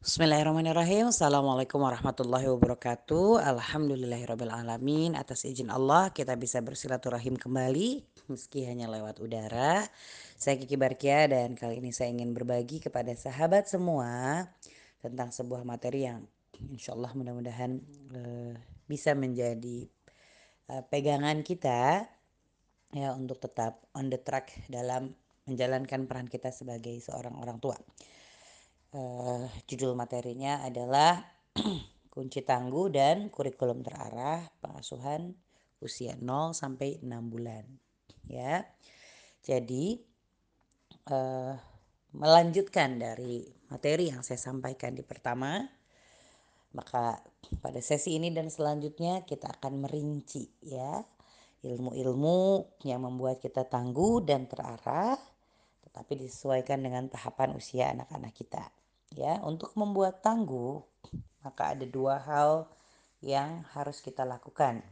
Bismillahirrahmanirrahim. Assalamualaikum warahmatullahi wabarakatuh. Alhamdulillahirrahmanirrahim. Atas izin Allah kita bisa bersilaturahim kembali meski hanya lewat udara. Saya Kiki Barkia dan kali ini saya ingin berbagi kepada sahabat semua tentang sebuah materi yang insya Allah mudah-mudahan uh, bisa menjadi uh, pegangan kita ya untuk tetap on the track dalam menjalankan peran kita sebagai seorang orang tua uh, judul materinya adalah kunci tangguh dan kurikulum terarah pengasuhan usia 0 sampai 6 bulan. Ya. Jadi uh, melanjutkan dari materi yang saya sampaikan di pertama, maka pada sesi ini dan selanjutnya kita akan merinci ya ilmu-ilmu yang membuat kita tangguh dan terarah tetapi disesuaikan dengan tahapan usia anak-anak kita ya untuk membuat tangguh maka ada dua hal yang harus kita lakukan.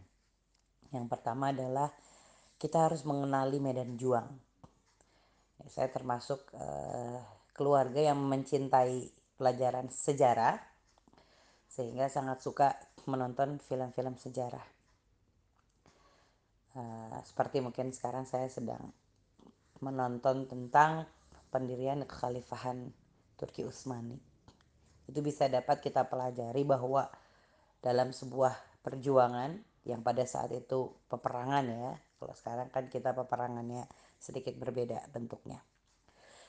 Yang pertama adalah kita harus mengenali medan juang. Ya, saya termasuk uh, keluarga yang mencintai pelajaran sejarah sehingga sangat suka menonton film-film sejarah. Uh, seperti mungkin sekarang saya sedang menonton tentang pendirian kekhalifahan Turki Utsmani. Itu bisa dapat kita pelajari bahwa dalam sebuah perjuangan yang pada saat itu peperangan ya. Kalau sekarang kan kita peperangannya sedikit berbeda bentuknya.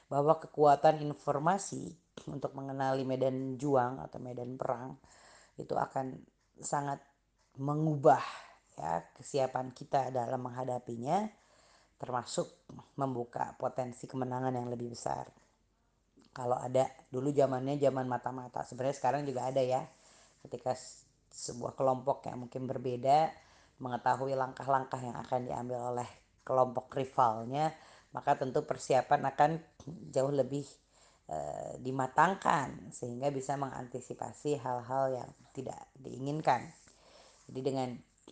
Bahwa kekuatan informasi untuk mengenali medan juang atau medan perang itu akan sangat mengubah ya kesiapan kita dalam menghadapinya termasuk membuka potensi kemenangan yang lebih besar kalau ada dulu zamannya zaman mata-mata. Sebenarnya sekarang juga ada ya. Ketika sebuah kelompok yang mungkin berbeda mengetahui langkah-langkah yang akan diambil oleh kelompok rivalnya maka tentu persiapan akan jauh lebih e, dimatangkan. Sehingga bisa mengantisipasi hal-hal yang tidak diinginkan. Jadi dengan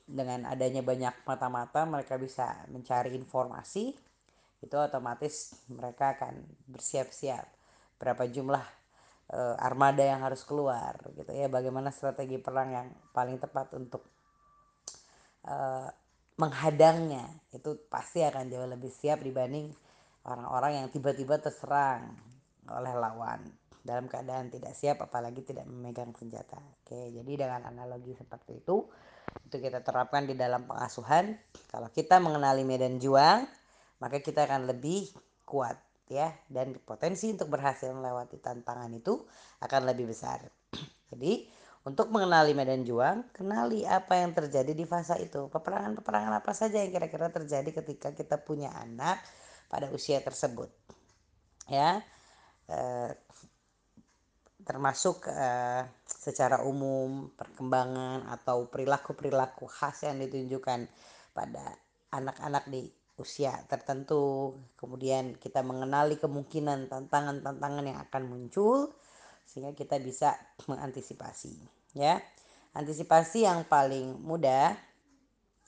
dengan adanya banyak mata-mata mereka bisa mencari informasi itu otomatis mereka akan bersiap-siap berapa jumlah uh, armada yang harus keluar gitu ya bagaimana strategi perang yang paling tepat untuk uh, menghadangnya itu pasti akan jauh lebih siap dibanding orang-orang yang tiba-tiba terserang oleh lawan dalam keadaan tidak siap apalagi tidak memegang senjata. Oke, jadi dengan analogi seperti itu itu kita terapkan di dalam pengasuhan. Kalau kita mengenali medan juang, maka kita akan lebih kuat ya dan potensi untuk berhasil melewati tantangan itu akan lebih besar. Jadi untuk mengenali medan juang, kenali apa yang terjadi di fase itu. Peperangan-peperangan apa saja yang kira-kira terjadi ketika kita punya anak pada usia tersebut. Ya. Eh, termasuk eh, secara umum perkembangan atau perilaku-perilaku khas yang ditunjukkan pada anak-anak di usia tertentu kemudian kita mengenali kemungkinan tantangan-tantangan yang akan muncul sehingga kita bisa mengantisipasi ya. Antisipasi yang paling mudah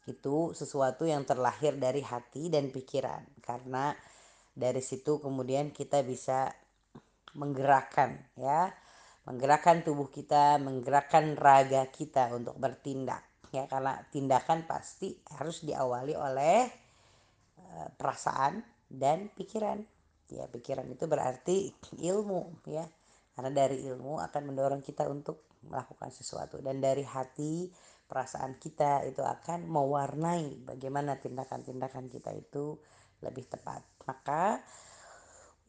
itu sesuatu yang terlahir dari hati dan pikiran karena dari situ kemudian kita bisa menggerakkan ya. Menggerakkan tubuh kita menggerakkan raga kita untuk bertindak ya. Karena tindakan pasti harus diawali oleh Eh, perasaan dan pikiran. Ya, pikiran itu berarti ilmu ya. Karena dari ilmu akan mendorong kita untuk melakukan sesuatu dan dari hati perasaan kita itu akan mewarnai bagaimana tindakan-tindakan kita itu lebih tepat. Maka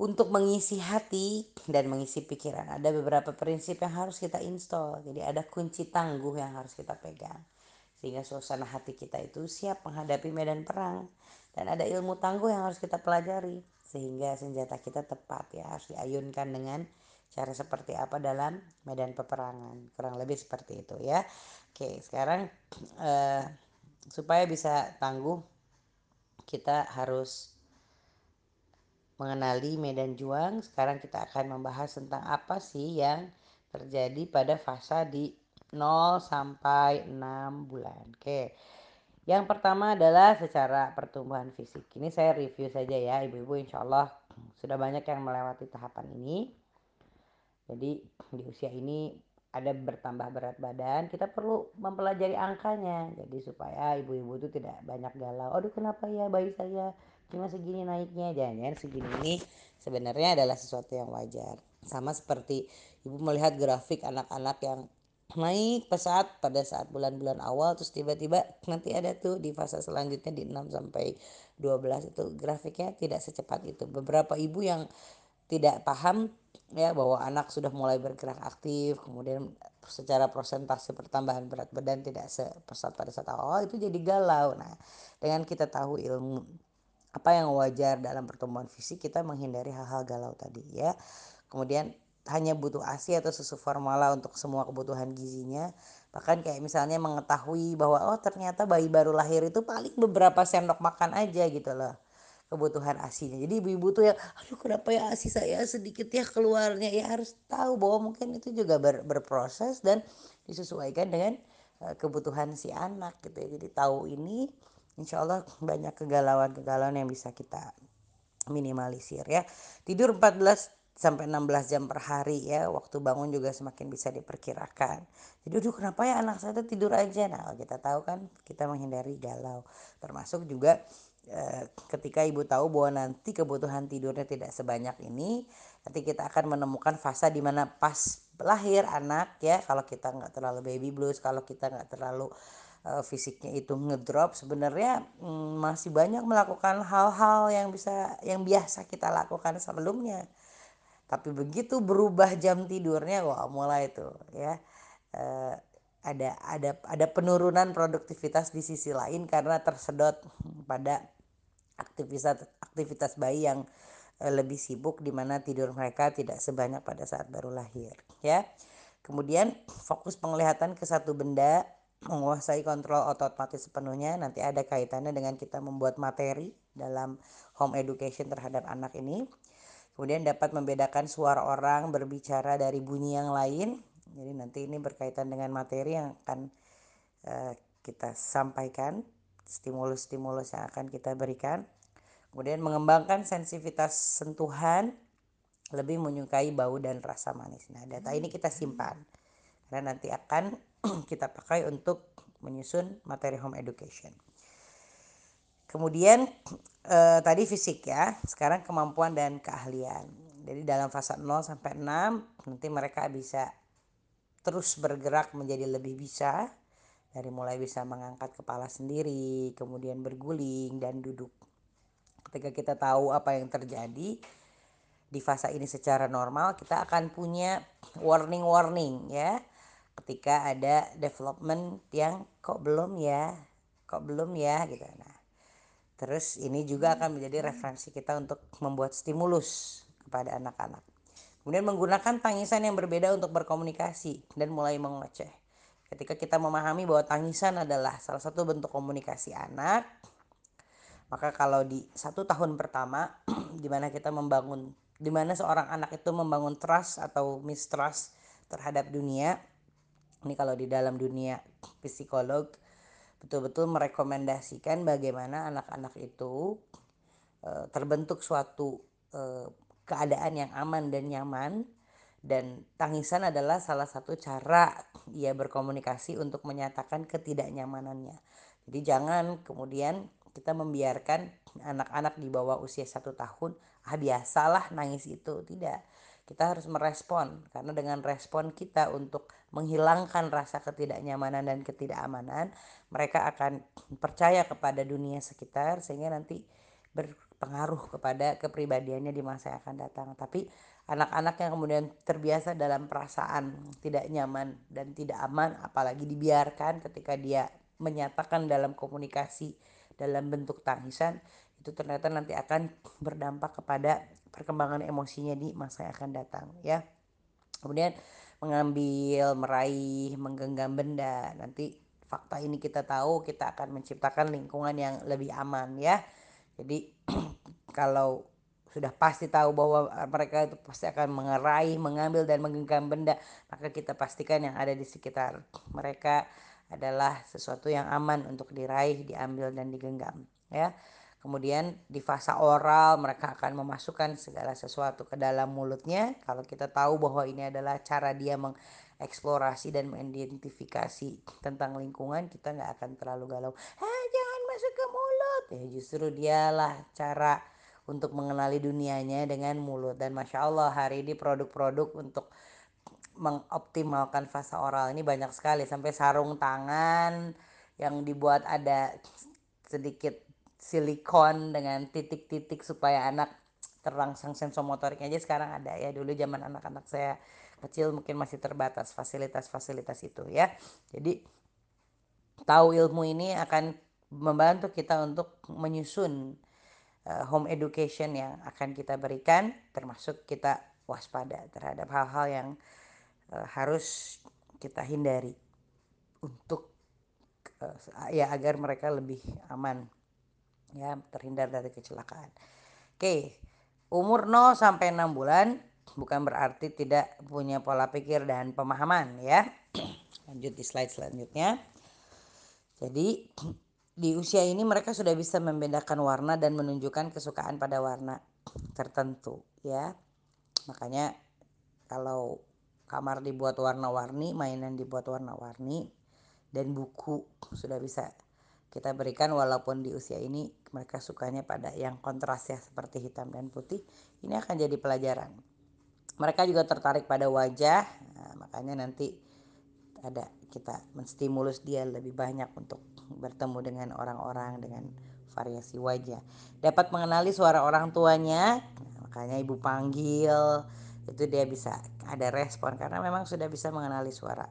untuk mengisi hati dan mengisi pikiran ada beberapa prinsip yang harus kita install. Jadi ada kunci tangguh yang harus kita pegang. Sehingga suasana hati kita itu siap menghadapi medan perang dan ada ilmu tangguh yang harus kita pelajari sehingga senjata kita tepat ya. Harus diayunkan dengan cara seperti apa dalam medan peperangan. Kurang lebih seperti itu ya. Oke sekarang eh, supaya bisa tangguh kita harus mengenali medan juang. Sekarang kita akan membahas tentang apa sih yang terjadi pada fase di 0 sampai 6 bulan. Oke yang pertama adalah secara pertumbuhan fisik. Ini saya review saja ya ibu-ibu insya Allah sudah banyak yang melewati tahapan ini. Jadi di usia ini ada bertambah berat badan, kita perlu mempelajari angkanya. Jadi supaya ibu-ibu itu tidak banyak galau. Aduh kenapa ya bayi saya cuma segini naiknya? Jangan-jangan segini ini sebenarnya adalah sesuatu yang wajar. Sama seperti ibu melihat grafik anak-anak yang naik pesat pada saat bulan-bulan awal terus tiba-tiba nanti ada tuh di fase selanjutnya di 6 sampai 12 itu grafiknya tidak secepat itu. Beberapa ibu yang tidak paham ya bahwa anak sudah mulai bergerak aktif kemudian secara persentase pertambahan berat badan tidak sepesat pada saat awal itu jadi galau nah dengan kita tahu ilmu apa yang wajar dalam pertumbuhan fisik kita menghindari hal-hal galau tadi ya kemudian hanya butuh ASI atau susu formula untuk semua kebutuhan gizinya. Bahkan kayak misalnya mengetahui bahwa oh ternyata bayi baru lahir itu paling beberapa sendok makan aja gitu loh kebutuhan asinya jadi ibu-ibu tuh ya aduh kenapa ya asi saya sedikit ya keluarnya? Ya harus tahu bahwa mungkin itu juga ber, berproses dan disesuaikan dengan uh, kebutuhan si anak gitu ya. Jadi tahu ini insya Allah banyak kegalauan-kegalauan yang bisa kita minimalisir ya. Tidur 14 sampai 16 jam per hari ya waktu bangun juga semakin bisa diperkirakan. Jadi aduh kenapa ya anak saya tidur aja? Nah kita tahu kan kita menghindari galau. Termasuk juga Eh, ketika ibu tahu bahwa nanti kebutuhan tidurnya tidak sebanyak ini nanti kita akan menemukan fase di mana pas lahir anak ya kalau kita nggak terlalu baby blues kalau kita nggak terlalu uh, fisiknya itu ngedrop sebenarnya mm, masih banyak melakukan hal-hal yang bisa yang biasa kita lakukan sebelumnya tapi begitu berubah jam tidurnya wah mulai tuh ya uh, ada ada ada penurunan produktivitas di sisi lain karena tersedot pada aktivitas aktivitas bayi yang eh, lebih sibuk di mana tidur mereka tidak sebanyak pada saat baru lahir ya. Kemudian fokus penglihatan ke satu benda menguasai kontrol otomatis sepenuhnya nanti ada kaitannya dengan kita membuat materi dalam home education terhadap anak ini. Kemudian dapat membedakan suara orang berbicara dari bunyi yang lain. Jadi nanti ini berkaitan dengan materi yang akan uh, kita sampaikan stimulus-stimulus yang akan kita berikan. Kemudian mengembangkan sensitivitas sentuhan, lebih menyukai bau dan rasa manis. Nah, data ini kita simpan karena nanti akan kita pakai untuk menyusun materi home education. Kemudian eh, tadi fisik ya, sekarang kemampuan dan keahlian. Jadi dalam fase 0 sampai 6 nanti mereka bisa terus bergerak menjadi lebih bisa dari mulai bisa mengangkat kepala sendiri, kemudian berguling dan duduk. Ketika kita tahu apa yang terjadi di fase ini secara normal, kita akan punya warning-warning ya. Ketika ada development yang kok belum ya, kok belum ya gitu. Nah, terus ini juga akan menjadi referensi kita untuk membuat stimulus kepada anak-anak. Kemudian menggunakan tangisan yang berbeda untuk berkomunikasi dan mulai mengoceh ketika kita memahami bahwa tangisan adalah salah satu bentuk komunikasi anak maka kalau di satu tahun pertama di mana kita membangun di mana seorang anak itu membangun trust atau mistrust terhadap dunia ini kalau di dalam dunia psikolog betul-betul merekomendasikan bagaimana anak-anak itu e, terbentuk suatu e, keadaan yang aman dan nyaman. Dan tangisan adalah salah satu cara ia berkomunikasi untuk menyatakan ketidaknyamanannya. Jadi jangan kemudian kita membiarkan anak-anak di bawah usia satu tahun ah biasalah nangis itu. Tidak. Kita harus merespon. Karena dengan respon kita untuk menghilangkan rasa ketidaknyamanan dan ketidakamanan mereka akan percaya kepada dunia sekitar sehingga nanti berpengaruh kepada kepribadiannya di masa yang akan datang. Tapi anak-anak yang kemudian terbiasa dalam perasaan tidak nyaman dan tidak aman apalagi dibiarkan ketika dia menyatakan dalam komunikasi dalam bentuk tangisan itu ternyata nanti akan berdampak kepada perkembangan emosinya di masa yang akan datang ya. Kemudian mengambil meraih menggenggam benda nanti fakta ini kita tahu kita akan menciptakan lingkungan yang lebih aman ya jadi kalau sudah pasti tahu bahwa eh, mereka itu pasti akan mengerai, mengambil dan menggenggam benda, maka kita pastikan yang ada di sekitar mereka adalah sesuatu yang aman untuk diraih, diambil dan digenggam, ya. Kemudian di fase oral mereka akan memasukkan segala sesuatu ke dalam mulutnya. Kalau kita tahu bahwa ini adalah cara dia mengeksplorasi dan mengidentifikasi tentang lingkungan, kita nggak akan terlalu galau. Hei jangan masuk ke mulut. Ya justru dialah cara untuk mengenali dunianya dengan mulut. Dan masya Allah hari ini produk-produk untuk mengoptimalkan fase oral ini banyak sekali sampai sarung tangan yang dibuat ada sedikit silikon dengan titik-titik supaya anak terangsang sensomotoriknya aja sekarang ada ya dulu zaman anak-anak saya kecil mungkin masih terbatas fasilitas-fasilitas itu ya jadi tahu ilmu ini akan membantu kita untuk menyusun uh, home education yang akan kita berikan termasuk kita waspada terhadap hal-hal yang uh, harus kita hindari untuk uh, ya agar mereka lebih aman ya terhindar dari kecelakaan. Oke, umur 0 sampai 6 bulan bukan berarti tidak punya pola pikir dan pemahaman ya. Lanjut di slide selanjutnya. Jadi di usia ini mereka sudah bisa membedakan warna dan menunjukkan kesukaan pada warna tertentu ya. Makanya kalau kamar dibuat warna-warni, mainan dibuat warna-warni dan buku sudah bisa kita berikan walaupun di usia ini mereka sukanya pada yang kontras ya seperti hitam dan putih ini akan jadi pelajaran mereka juga tertarik pada wajah nah, makanya nanti ada kita menstimulus dia lebih banyak untuk bertemu dengan orang-orang dengan variasi wajah. Dapat mengenali suara orang tuanya nah, makanya ibu panggil itu dia bisa ada respon karena memang sudah bisa mengenali suara.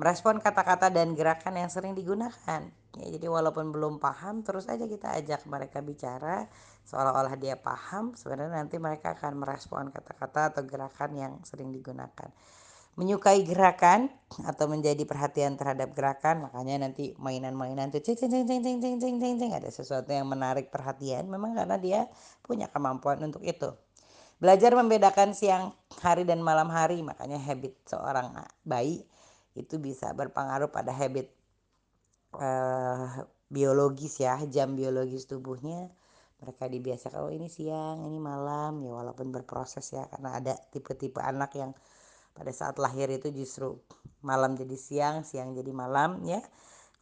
Merespon kata-kata dan gerakan yang sering digunakan. Ya jadi walaupun belum paham terus aja kita ajak mereka bicara seolah-olah dia paham sebenarnya nanti mereka akan merespon kata-kata atau gerakan yang sering digunakan. Menyukai gerakan atau menjadi perhatian terhadap gerakan makanya nanti mainan-mainan cing cing cing cing cing cing cing cing cing ada sesuatu yang menarik perhatian memang karena dia punya kemampuan untuk itu. Belajar membedakan siang hari dan malam hari makanya habit seorang bayi itu bisa berpengaruh pada habit uh, biologis ya jam biologis tubuhnya mereka dibiasakan oh ini siang ini malam. Ya walaupun berproses ya karena ada tipe-tipe anak yang pada saat lahir itu justru malam jadi siang siang jadi malam ya.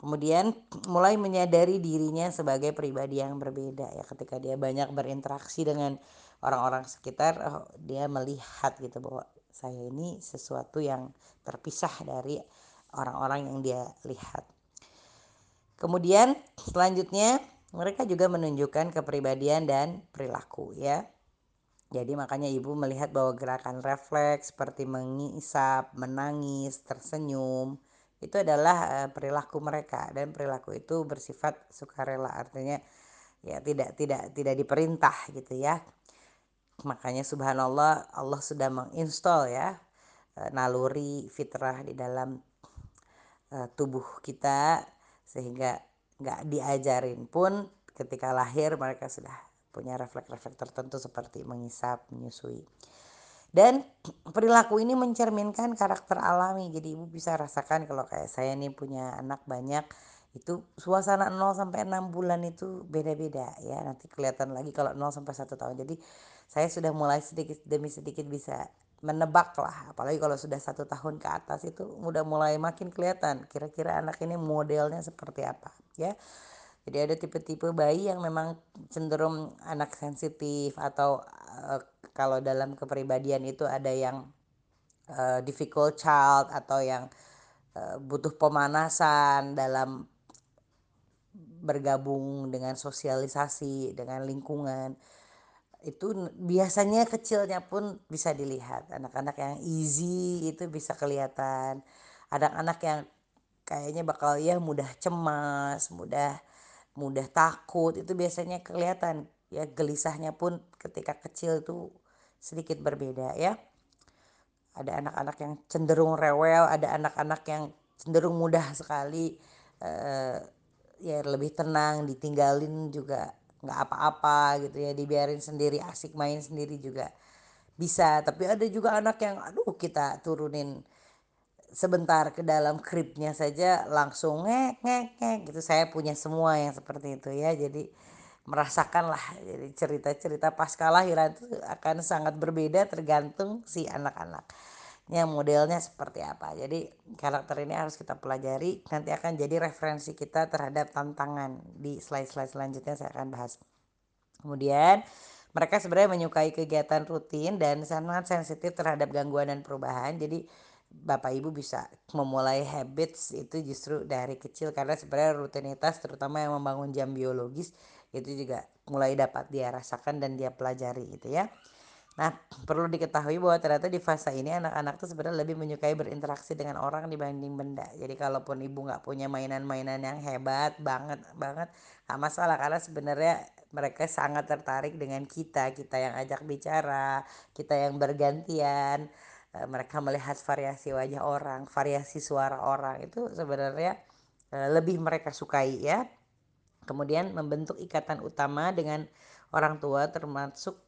Kemudian mulai menyadari dirinya sebagai pribadi yang berbeda ya. Ketika dia banyak berinteraksi dengan orang-orang sekitar oh, dia melihat gitu bahwa saya ini sesuatu yang terpisah dari orang-orang yang dia lihat. Kemudian selanjutnya mereka juga menunjukkan kepribadian dan perilaku ya. Jadi makanya ibu melihat bahwa gerakan refleks seperti mengisap, menangis, tersenyum itu adalah perilaku mereka dan perilaku itu bersifat sukarela artinya ya tidak tidak tidak diperintah gitu ya. Makanya subhanallah Allah sudah menginstall ya naluri fitrah di dalam tubuh kita sehingga nggak diajarin pun ketika lahir mereka sudah punya refleks-refleks tertentu seperti mengisap, menyusui. Dan perilaku ini mencerminkan karakter alami. Jadi ibu bisa rasakan kalau kayak saya nih punya anak banyak itu suasana 0 sampai 6 bulan itu beda-beda ya. Nanti kelihatan lagi kalau 0 sampai 1 tahun. Jadi saya sudah mulai sedikit demi sedikit bisa menebak lah apalagi kalau sudah satu tahun ke atas itu udah mulai makin kelihatan kira-kira anak ini modelnya seperti apa ya. Jadi ada tipe-tipe bayi yang memang cenderung anak sensitif atau uh, kalau dalam kepribadian itu ada yang uh, difficult child atau yang uh, butuh pemanasan dalam bergabung dengan sosialisasi dengan lingkungan itu biasanya kecilnya pun bisa dilihat. Anak-anak yang easy itu bisa kelihatan. Anak-anak yang kayaknya bakal ya mudah cemas mudah mudah takut itu biasanya kelihatan. Ya gelisahnya pun ketika kecil itu sedikit berbeda ya. Ada anak-anak yang cenderung rewel ada anak-anak yang cenderung mudah sekali uh, ya lebih tenang ditinggalin juga nggak apa-apa gitu ya dibiarin sendiri asik main sendiri juga bisa. Tapi ada juga anak yang aduh kita turunin sebentar ke dalam kripnya saja langsung ngek ngek ngek gitu. Saya punya semua yang seperti itu ya jadi merasakan lah. Jadi cerita-cerita pasca lahiran itu akan sangat berbeda tergantung si anak-anaknya modelnya seperti apa. Jadi karakter ini harus kita pelajari nanti akan jadi referensi kita terhadap tantangan di slide-slide selanjutnya saya akan bahas. Kemudian mereka sebenarnya menyukai kegiatan rutin dan sangat sensitif terhadap gangguan dan perubahan. Jadi Bapak Ibu bisa memulai habits itu justru dari kecil karena sebenarnya rutinitas terutama yang membangun jam biologis itu juga mulai dapat dia rasakan dan dia pelajari gitu ya. Nah, perlu diketahui bahwa ternyata di fase ini anak-anak tuh sebenarnya lebih menyukai berinteraksi dengan orang dibanding benda. Jadi kalaupun ibu nggak punya mainan-mainan yang hebat banget banget, nggak masalah karena sebenarnya mereka sangat tertarik dengan kita, kita yang ajak bicara, kita yang bergantian Eh, mereka melihat variasi wajah orang, variasi suara orang itu sebenarnya eh, lebih mereka sukai ya. Kemudian membentuk ikatan utama dengan orang tua termasuk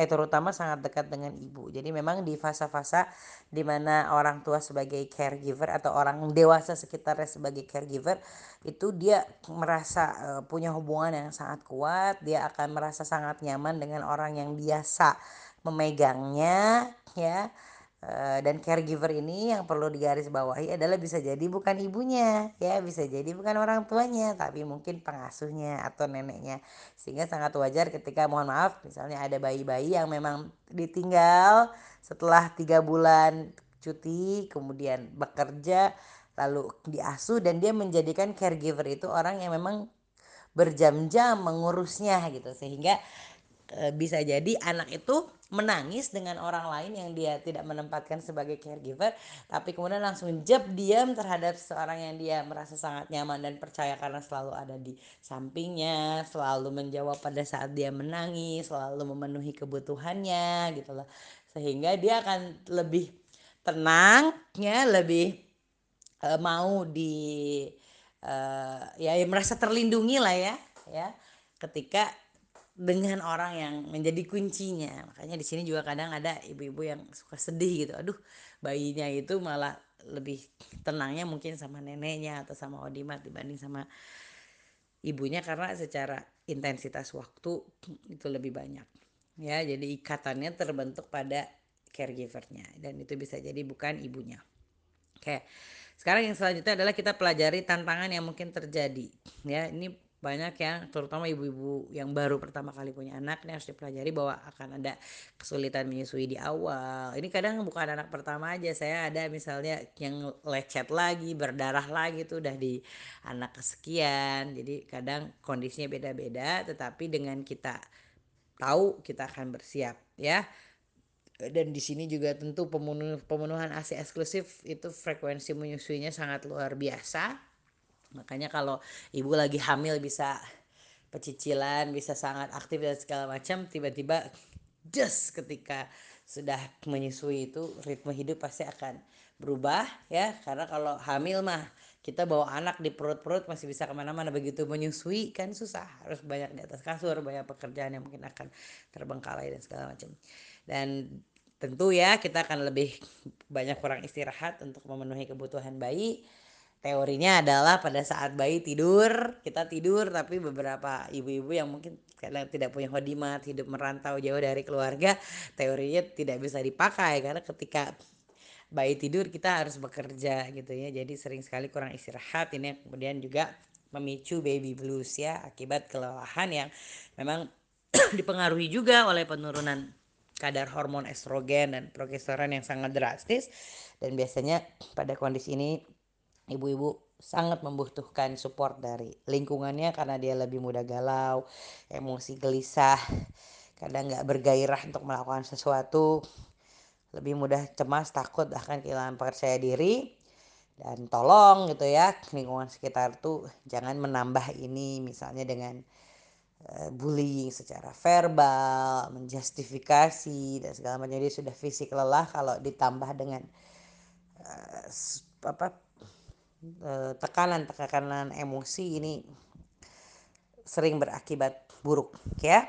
eh terutama sangat dekat dengan ibu. Jadi memang di fase-fase di mana orang tua sebagai caregiver atau orang dewasa sekitarnya sebagai caregiver itu dia merasa uh, punya hubungan yang sangat kuat, dia akan merasa sangat nyaman dengan orang yang biasa memegangnya ya dan caregiver ini yang perlu digarisbawahi adalah bisa jadi bukan ibunya ya. Bisa jadi bukan orang tuanya tapi mungkin pengasuhnya atau neneknya. Sehingga sangat wajar ketika mohon maaf misalnya ada bayi-bayi yang memang ditinggal setelah tiga bulan cuti kemudian bekerja lalu diasuh dan dia menjadikan caregiver itu orang yang memang berjam-jam mengurusnya gitu. Sehingga e, bisa jadi anak itu menangis dengan orang lain yang dia tidak menempatkan sebagai caregiver tapi kemudian langsung jeb diam terhadap seorang yang dia merasa sangat nyaman dan percaya karena selalu ada di sampingnya selalu menjawab pada saat dia menangis selalu memenuhi kebutuhannya gitu loh. Sehingga dia akan lebih tenang ya lebih uh, mau di uh, ya, ya merasa terlindungi lah ya ya ketika dengan orang yang menjadi kuncinya. Makanya di sini juga kadang ada ibu-ibu yang suka sedih gitu. Aduh bayinya itu malah lebih tenangnya mungkin sama neneknya atau sama Odimat dibanding sama ibunya karena secara intensitas waktu itu lebih banyak. Ya jadi ikatannya terbentuk pada caregivernya dan itu bisa jadi bukan ibunya. Oke sekarang yang selanjutnya adalah kita pelajari tantangan yang mungkin terjadi. Ya ini banyak yang terutama ibu-ibu yang baru pertama kali punya anak ini harus dipelajari bahwa akan ada kesulitan menyusui di awal. Ini kadang bukan anak pertama aja saya ada misalnya yang lecet lagi berdarah lagi tuh udah di anak kesekian. Jadi kadang kondisinya beda-beda tetapi dengan kita tahu kita akan bersiap ya. Dan di sini juga tentu pemenuh, pemenuhan ASI eksklusif itu frekuensi menyusuinya sangat luar biasa makanya kalau ibu lagi hamil bisa pecicilan bisa sangat aktif dan segala macam tiba-tiba just ketika sudah menyusui itu ritme hidup pasti akan berubah ya. Karena kalau hamil mah kita bawa anak di perut-perut masih bisa ke mana-mana. Begitu menyusui kan susah harus banyak di atas kasur banyak pekerjaan yang mungkin akan terbengkalai dan segala macam. Dan tentu ya kita akan lebih banyak kurang istirahat untuk memenuhi kebutuhan bayi teorinya adalah pada saat bayi tidur kita tidur tapi beberapa ibu-ibu yang mungkin kadang tidak punya hodimat hidup merantau jauh dari keluarga teorinya tidak bisa dipakai. Karena ketika bayi tidur kita harus bekerja gitu ya. Jadi sering sekali kurang istirahat. Ini kemudian juga memicu baby blues ya akibat kelelahan yang memang dipengaruhi juga oleh penurunan kadar hormon estrogen dan progesteron yang sangat drastis. Dan biasanya pada kondisi ini ibu-ibu sangat membutuhkan support dari lingkungannya karena dia lebih mudah galau, emosi gelisah, kadang nggak bergairah untuk melakukan sesuatu, lebih mudah cemas, takut, bahkan kehilangan percaya diri. Dan tolong gitu ya lingkungan sekitar tuh jangan menambah ini misalnya dengan uh, bullying secara verbal, menjustifikasi dan segala macam. Jadi sudah fisik lelah kalau ditambah dengan uh, apa Eh, tekanan tekanan emosi ini sering berakibat buruk ya.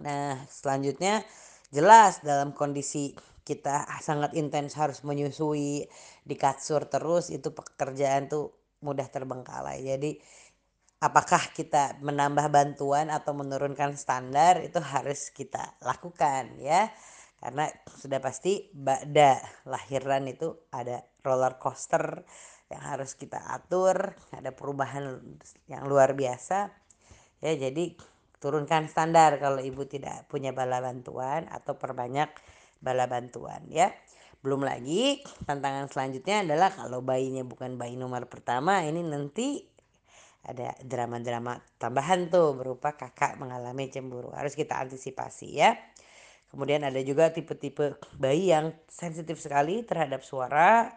Nah, selanjutnya jelas dalam kondisi kita sangat intens harus menyusui di kasur terus itu pekerjaan tuh mudah terbengkalai. Jadi apakah kita menambah bantuan atau menurunkan standar itu harus kita lakukan ya karena sudah pasti ba'da lahiran itu ada roller coaster yang harus kita atur ada perubahan yang luar biasa. Ya jadi turunkan standar kalau ibu tidak punya bala bantuan atau perbanyak bala bantuan ya. Belum lagi tantangan selanjutnya adalah kalau bayinya bukan bayi nomor pertama ini nanti ada drama-drama tambahan tuh berupa kakak mengalami cemburu. Harus kita antisipasi ya. Kemudian ada juga tipe-tipe bayi yang sensitif sekali terhadap suara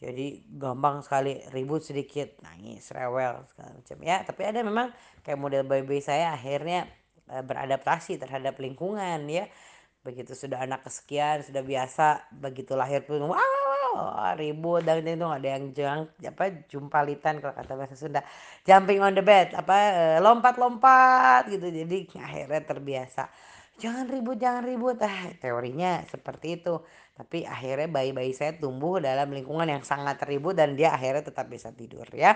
jadi gampang sekali ribut sedikit nangis rewel segala macam. Ya tapi ada memang kayak model bayi-bayi saya akhirnya e, beradaptasi terhadap lingkungan ya. Begitu sudah anak kesekian sudah biasa begitu lahir pun wow ribut dan itu ada yang jang apa jumpalitan kalau kata bahasa Sunda. Jumping on the bed apa eh, lompat-lompat gitu. Jadi akhirnya terbiasa. Jangan ribut jangan ribut. Ah teorinya seperti itu tapi akhirnya bayi-bayi saya tumbuh dalam lingkungan yang sangat ribut dan dia akhirnya tetap bisa tidur ya.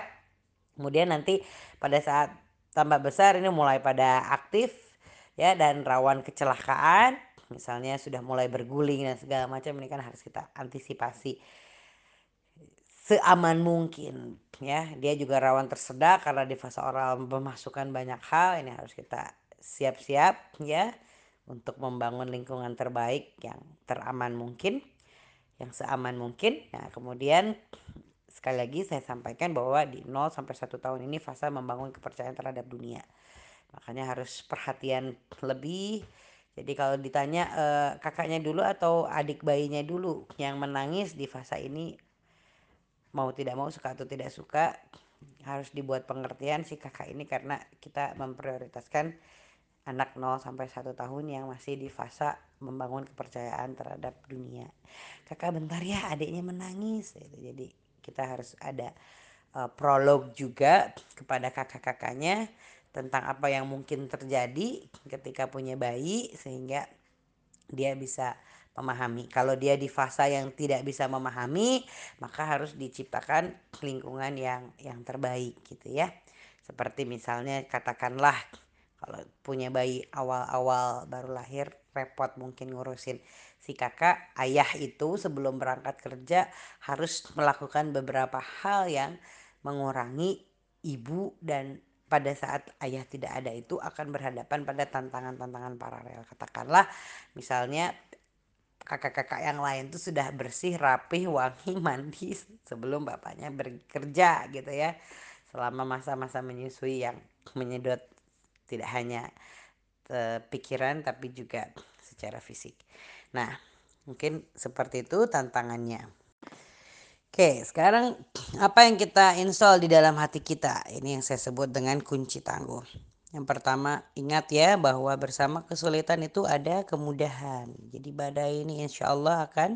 Kemudian nanti pada saat tambah besar ini mulai pada aktif ya dan rawan kecelakaan misalnya sudah mulai berguling dan segala macam ini kan harus kita antisipasi seaman mungkin ya. Dia juga rawan tersedak karena di fase oral memasukkan banyak hal ini harus kita siap-siap ya untuk membangun lingkungan terbaik yang teraman mungkin yang seaman mungkin. Nah kemudian sekali lagi saya sampaikan bahwa di 0 sampai 1 tahun ini fase membangun kepercayaan terhadap dunia. Makanya harus perhatian lebih. Jadi kalau ditanya eh, kakaknya dulu atau adik bayinya dulu yang menangis di fase ini mau tidak mau suka atau tidak suka harus dibuat pengertian si kakak ini karena kita memprioritaskan anak 0 sampai 1 tahun yang masih di fase membangun kepercayaan terhadap dunia. Kakak bentar ya adiknya menangis gitu. Jadi kita harus ada uh, prolog juga kepada kakak-kakaknya tentang apa yang mungkin terjadi ketika punya bayi sehingga dia bisa memahami. Kalau dia di fase yang tidak bisa memahami, maka harus diciptakan lingkungan yang yang terbaik gitu ya. Seperti misalnya katakanlah kalau punya bayi awal-awal baru lahir repot mungkin ngurusin si kakak ayah itu sebelum berangkat kerja harus melakukan beberapa hal yang mengurangi ibu dan pada saat ayah tidak ada itu akan berhadapan pada tantangan-tantangan paralel. Katakanlah misalnya kakak-kakak yang lain tuh sudah bersih, rapih, wangi, mandi sebelum bapaknya bekerja gitu ya. Selama masa-masa menyusui yang menyedot tidak hanya uh, pikiran tapi juga secara fisik. Nah, mungkin seperti itu tantangannya. Oke, sekarang apa yang kita install di dalam hati kita? Ini yang saya sebut dengan kunci tangguh. Yang pertama, ingat ya bahwa bersama kesulitan itu ada kemudahan. Jadi badai ini insya Allah akan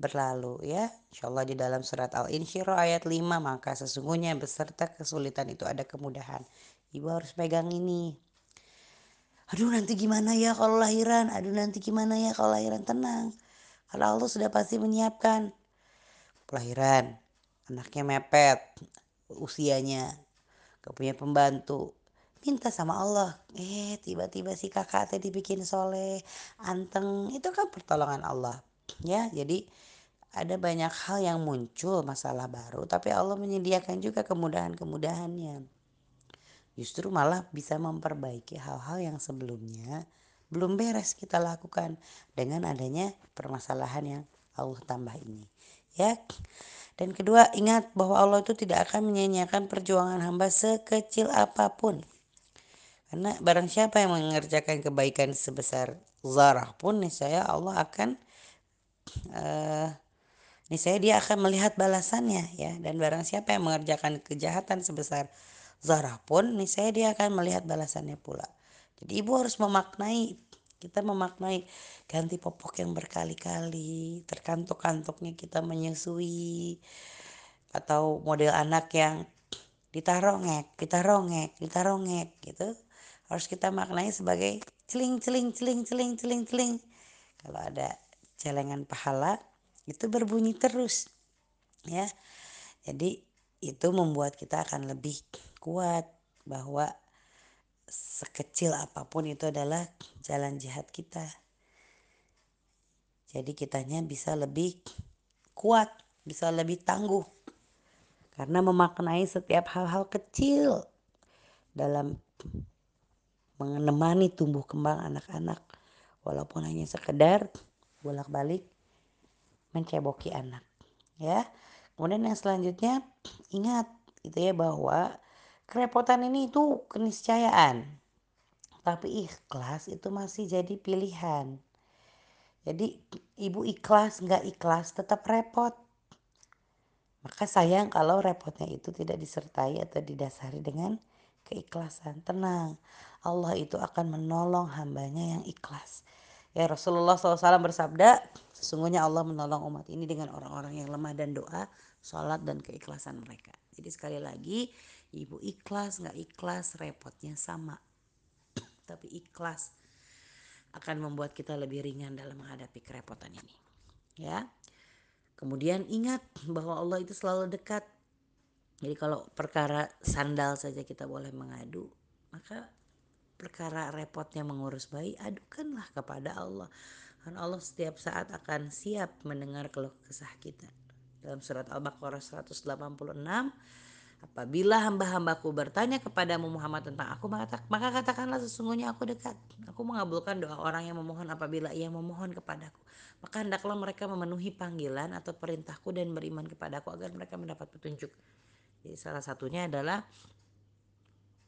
berlalu ya. Insya Allah di dalam surat Al-Insyirah ayat 5, maka sesungguhnya beserta kesulitan itu ada kemudahan. Ibu harus pegang ini. Aduh nanti gimana ya kalau lahiran? Aduh nanti gimana ya kalau lahiran? Tenang. Kalau Allah sudah pasti menyiapkan kelahiran anaknya mepet usianya gak punya pembantu minta sama Allah eh tiba-tiba si kakak tadi bikin soleh anteng itu kan pertolongan Allah ya jadi ada banyak hal yang muncul masalah baru tapi Allah menyediakan juga kemudahan-kemudahannya justru malah bisa memperbaiki hal-hal yang sebelumnya belum beres kita lakukan dengan adanya permasalahan yang Allah tambah ini ya. Dan kedua, ingat bahwa Allah itu tidak akan menyanyiakan perjuangan hamba sekecil apa pun. Karena barang siapa yang mengerjakan kebaikan sebesar zarah pun niscaya Allah akan uh, niscaya dia akan melihat balasannya ya dan barang siapa yang mengerjakan kejahatan sebesar zarah pun niscaya dia akan melihat balasannya pula. Jadi ibu harus memaknai kita memaknai ganti popok yang berkali-kali, terkantuk-kantuknya kita menyusui, atau model anak yang ditarongek, ditarongek, ditarongek gitu. Harus kita maknai sebagai celing, celing, celing, celing, celing, celing. Kalau ada celengan pahala, itu berbunyi terus. Ya, jadi itu membuat kita akan lebih kuat bahwa sekecil apa pun itu adalah jalan jihad kita. Jadi kitanya bisa lebih kuat, bisa lebih tangguh. Karena memaknai setiap hal-hal kecil dalam menemani tumbuh kembang anak-anak walaupun hanya sekedar bolak-balik menceboki anak ya kemudian yang selanjutnya ingat gitu ya bahwa kerepotan ini itu keniscayaan tapi ikhlas itu masih jadi pilihan jadi ibu ikhlas nggak ikhlas tetap repot maka sayang kalau repotnya itu tidak disertai atau didasari dengan keikhlasan tenang Allah itu akan menolong hambanya yang ikhlas. Ya Rasulullah SAW bersabda, sesungguhnya Allah menolong umat ini dengan orang-orang yang lemah dan doa, sholat dan keikhlasan mereka. Jadi sekali lagi, ibu ikhlas nggak ikhlas repotnya sama. Tapi ikhlas akan membuat kita lebih ringan dalam menghadapi kerepotan ini. Ya. Kemudian ingat bahwa Allah itu selalu dekat. Jadi kalau perkara sandal saja kita boleh mengadu, maka perkara repotnya mengurus bayi, adukanlah kepada Allah. Karena Allah setiap saat akan siap mendengar keluh kesah kita. Dalam surat Al-Baqarah 186, apabila hamba-hambaku bertanya kepadamu Muhammad tentang aku, maka katakanlah sesungguhnya aku dekat. Aku mengabulkan doa orang yang memohon apabila ia memohon kepadaku. Maka hendaklah mereka memenuhi panggilan atau perintahku dan beriman kepadaku agar mereka mendapat petunjuk. Jadi salah satunya adalah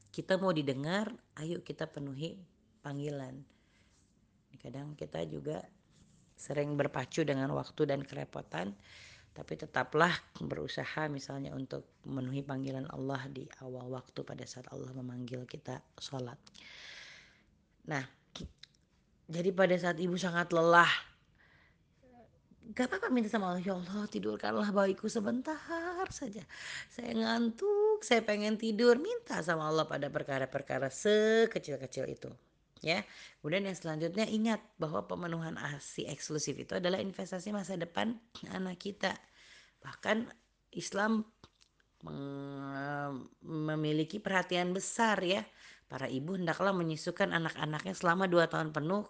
kita mau didengar, ayo kita penuhi panggilan. Kadang kita juga sering berpacu dengan waktu dan kerepotan, tapi tetaplah berusaha misalnya untuk memenuhi panggilan Allah di awal waktu pada saat Allah memanggil kita sholat. Nah, jadi pada saat ibu sangat lelah, gak apa-apa minta sama Allah ya Allah tidurkanlah bayiku sebentar saja. Saya ngantuk saya pengen tidur. Minta sama Allah pada perkara-perkara sekecil-kecil itu ya. Kemudian yang selanjutnya ingat bahwa pemenuhan asi eksklusif itu adalah investasi masa depan anak kita bahkan Islam memiliki perhatian besar ya para ibu hendaklah menyusukan anak-anaknya selama dua tahun penuh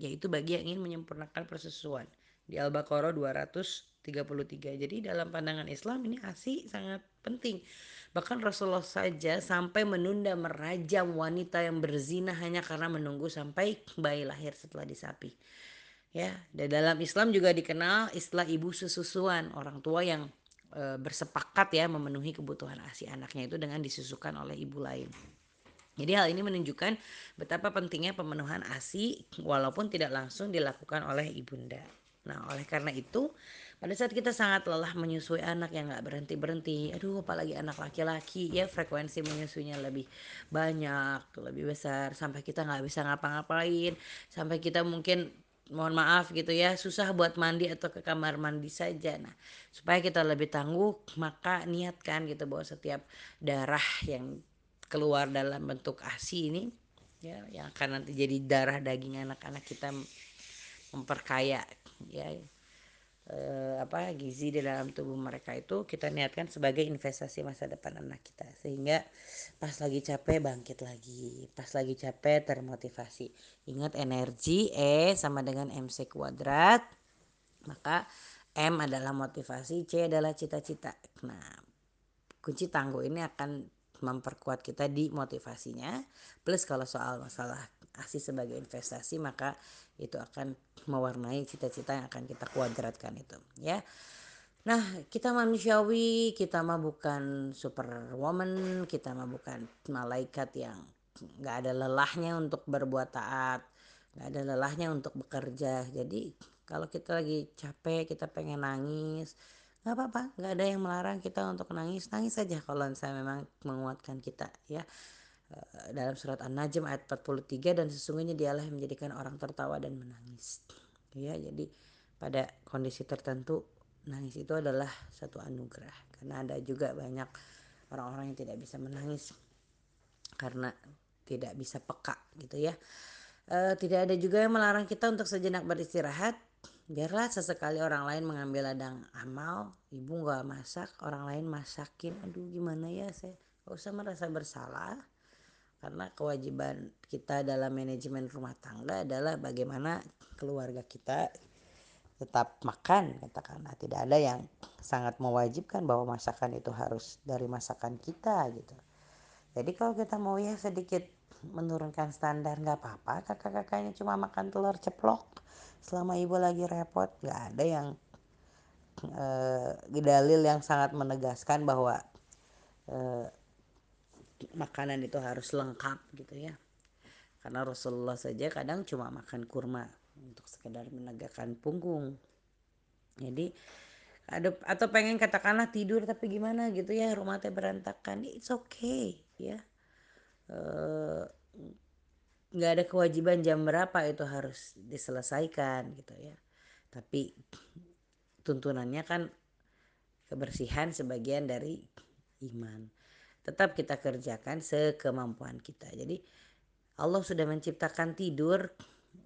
yaitu bagi yang ingin menyempurnakan persusuan di Al-Baqarah 233. Jadi dalam pandangan Islam ini ASI sangat penting. Bahkan Rasulullah saja sampai menunda merajam wanita yang berzina hanya karena menunggu sampai bayi lahir setelah disapi. Ya, dan dalam Islam juga dikenal istilah ibu sesusuan, orang tua yang e, bersepakat ya memenuhi kebutuhan ASI anaknya itu dengan disusukan oleh ibu lain. Jadi hal ini menunjukkan betapa pentingnya pemenuhan ASI walaupun tidak langsung dilakukan oleh ibunda. Nah, oleh karena itu, pada saat kita sangat lelah menyusui anak yang nggak berhenti berhenti, aduh, apalagi anak laki-laki, ya frekuensi menyusuinya lebih banyak, lebih besar, sampai kita nggak bisa ngapa-ngapain, sampai kita mungkin mohon maaf gitu ya susah buat mandi atau ke kamar mandi saja. Nah supaya kita lebih tangguh maka niatkan gitu bahwa setiap darah yang keluar dalam bentuk asi ini ya yang akan nanti jadi darah daging anak-anak kita memperkaya ya eh, apa gizi di dalam tubuh mereka itu kita niatkan sebagai investasi masa depan anak kita. Sehingga pas lagi capek bangkit lagi. Pas lagi capek termotivasi. Ingat energi E sama dengan MC kuadrat. Maka M adalah motivasi C adalah cita-cita. Nah kunci tangguh ini akan memperkuat kita di motivasinya. Plus kalau soal masalah asih sebagai investasi maka itu akan mewarnai cita-cita yang akan kita kuadratkan itu ya nah kita manusiawi kita mah bukan superwoman kita mah bukan malaikat yang nggak ada lelahnya untuk berbuat taat nggak ada lelahnya untuk bekerja. Jadi kalau kita lagi capek kita pengen nangis nggak apa-apa nggak ada yang melarang kita untuk nangis. Nangis saja kalau saya memang menguatkan kita ya. Eh, dalam surat An-Najm ayat 43 dan sesungguhnya dialah yang menjadikan orang tertawa dan menangis. Ya, jadi pada kondisi tertentu nangis itu adalah satu anugerah karena ada juga banyak orang-orang yang tidak bisa menangis karena tidak bisa peka gitu ya. E, tidak ada juga yang melarang kita untuk sejenak beristirahat. Biarlah sesekali orang lain mengambil ladang amal, ibu nggak masak, orang lain masakin. Aduh gimana ya saya gak usah merasa bersalah karena kewajiban kita dalam manajemen rumah tangga adalah bagaimana keluarga kita tetap makan katakanlah. Tidak ada yang sangat mewajibkan bahwa masakan itu harus dari masakan kita gitu. Jadi kalau kita mau ya sedikit menurunkan standar nggak apa-apa. Kakak-kakaknya cuma makan telur ceplok selama ibu lagi repot nggak ada yang eh, dalil yang sangat menegaskan bahwa eh, makanan itu harus lengkap gitu ya. Karena Rasulullah saja kadang cuma makan kurma untuk sekedar menegakkan punggung. Jadi ada atau pengen katakanlah tidur tapi gimana gitu ya rumah teh berantakan it's okay ya. Eh, nggak ada kewajiban jam berapa itu harus diselesaikan gitu ya. Tapi tuntunannya kan kebersihan sebagian dari iman. Tetap kita kerjakan sekemampuan kita. Jadi Allah sudah menciptakan tidur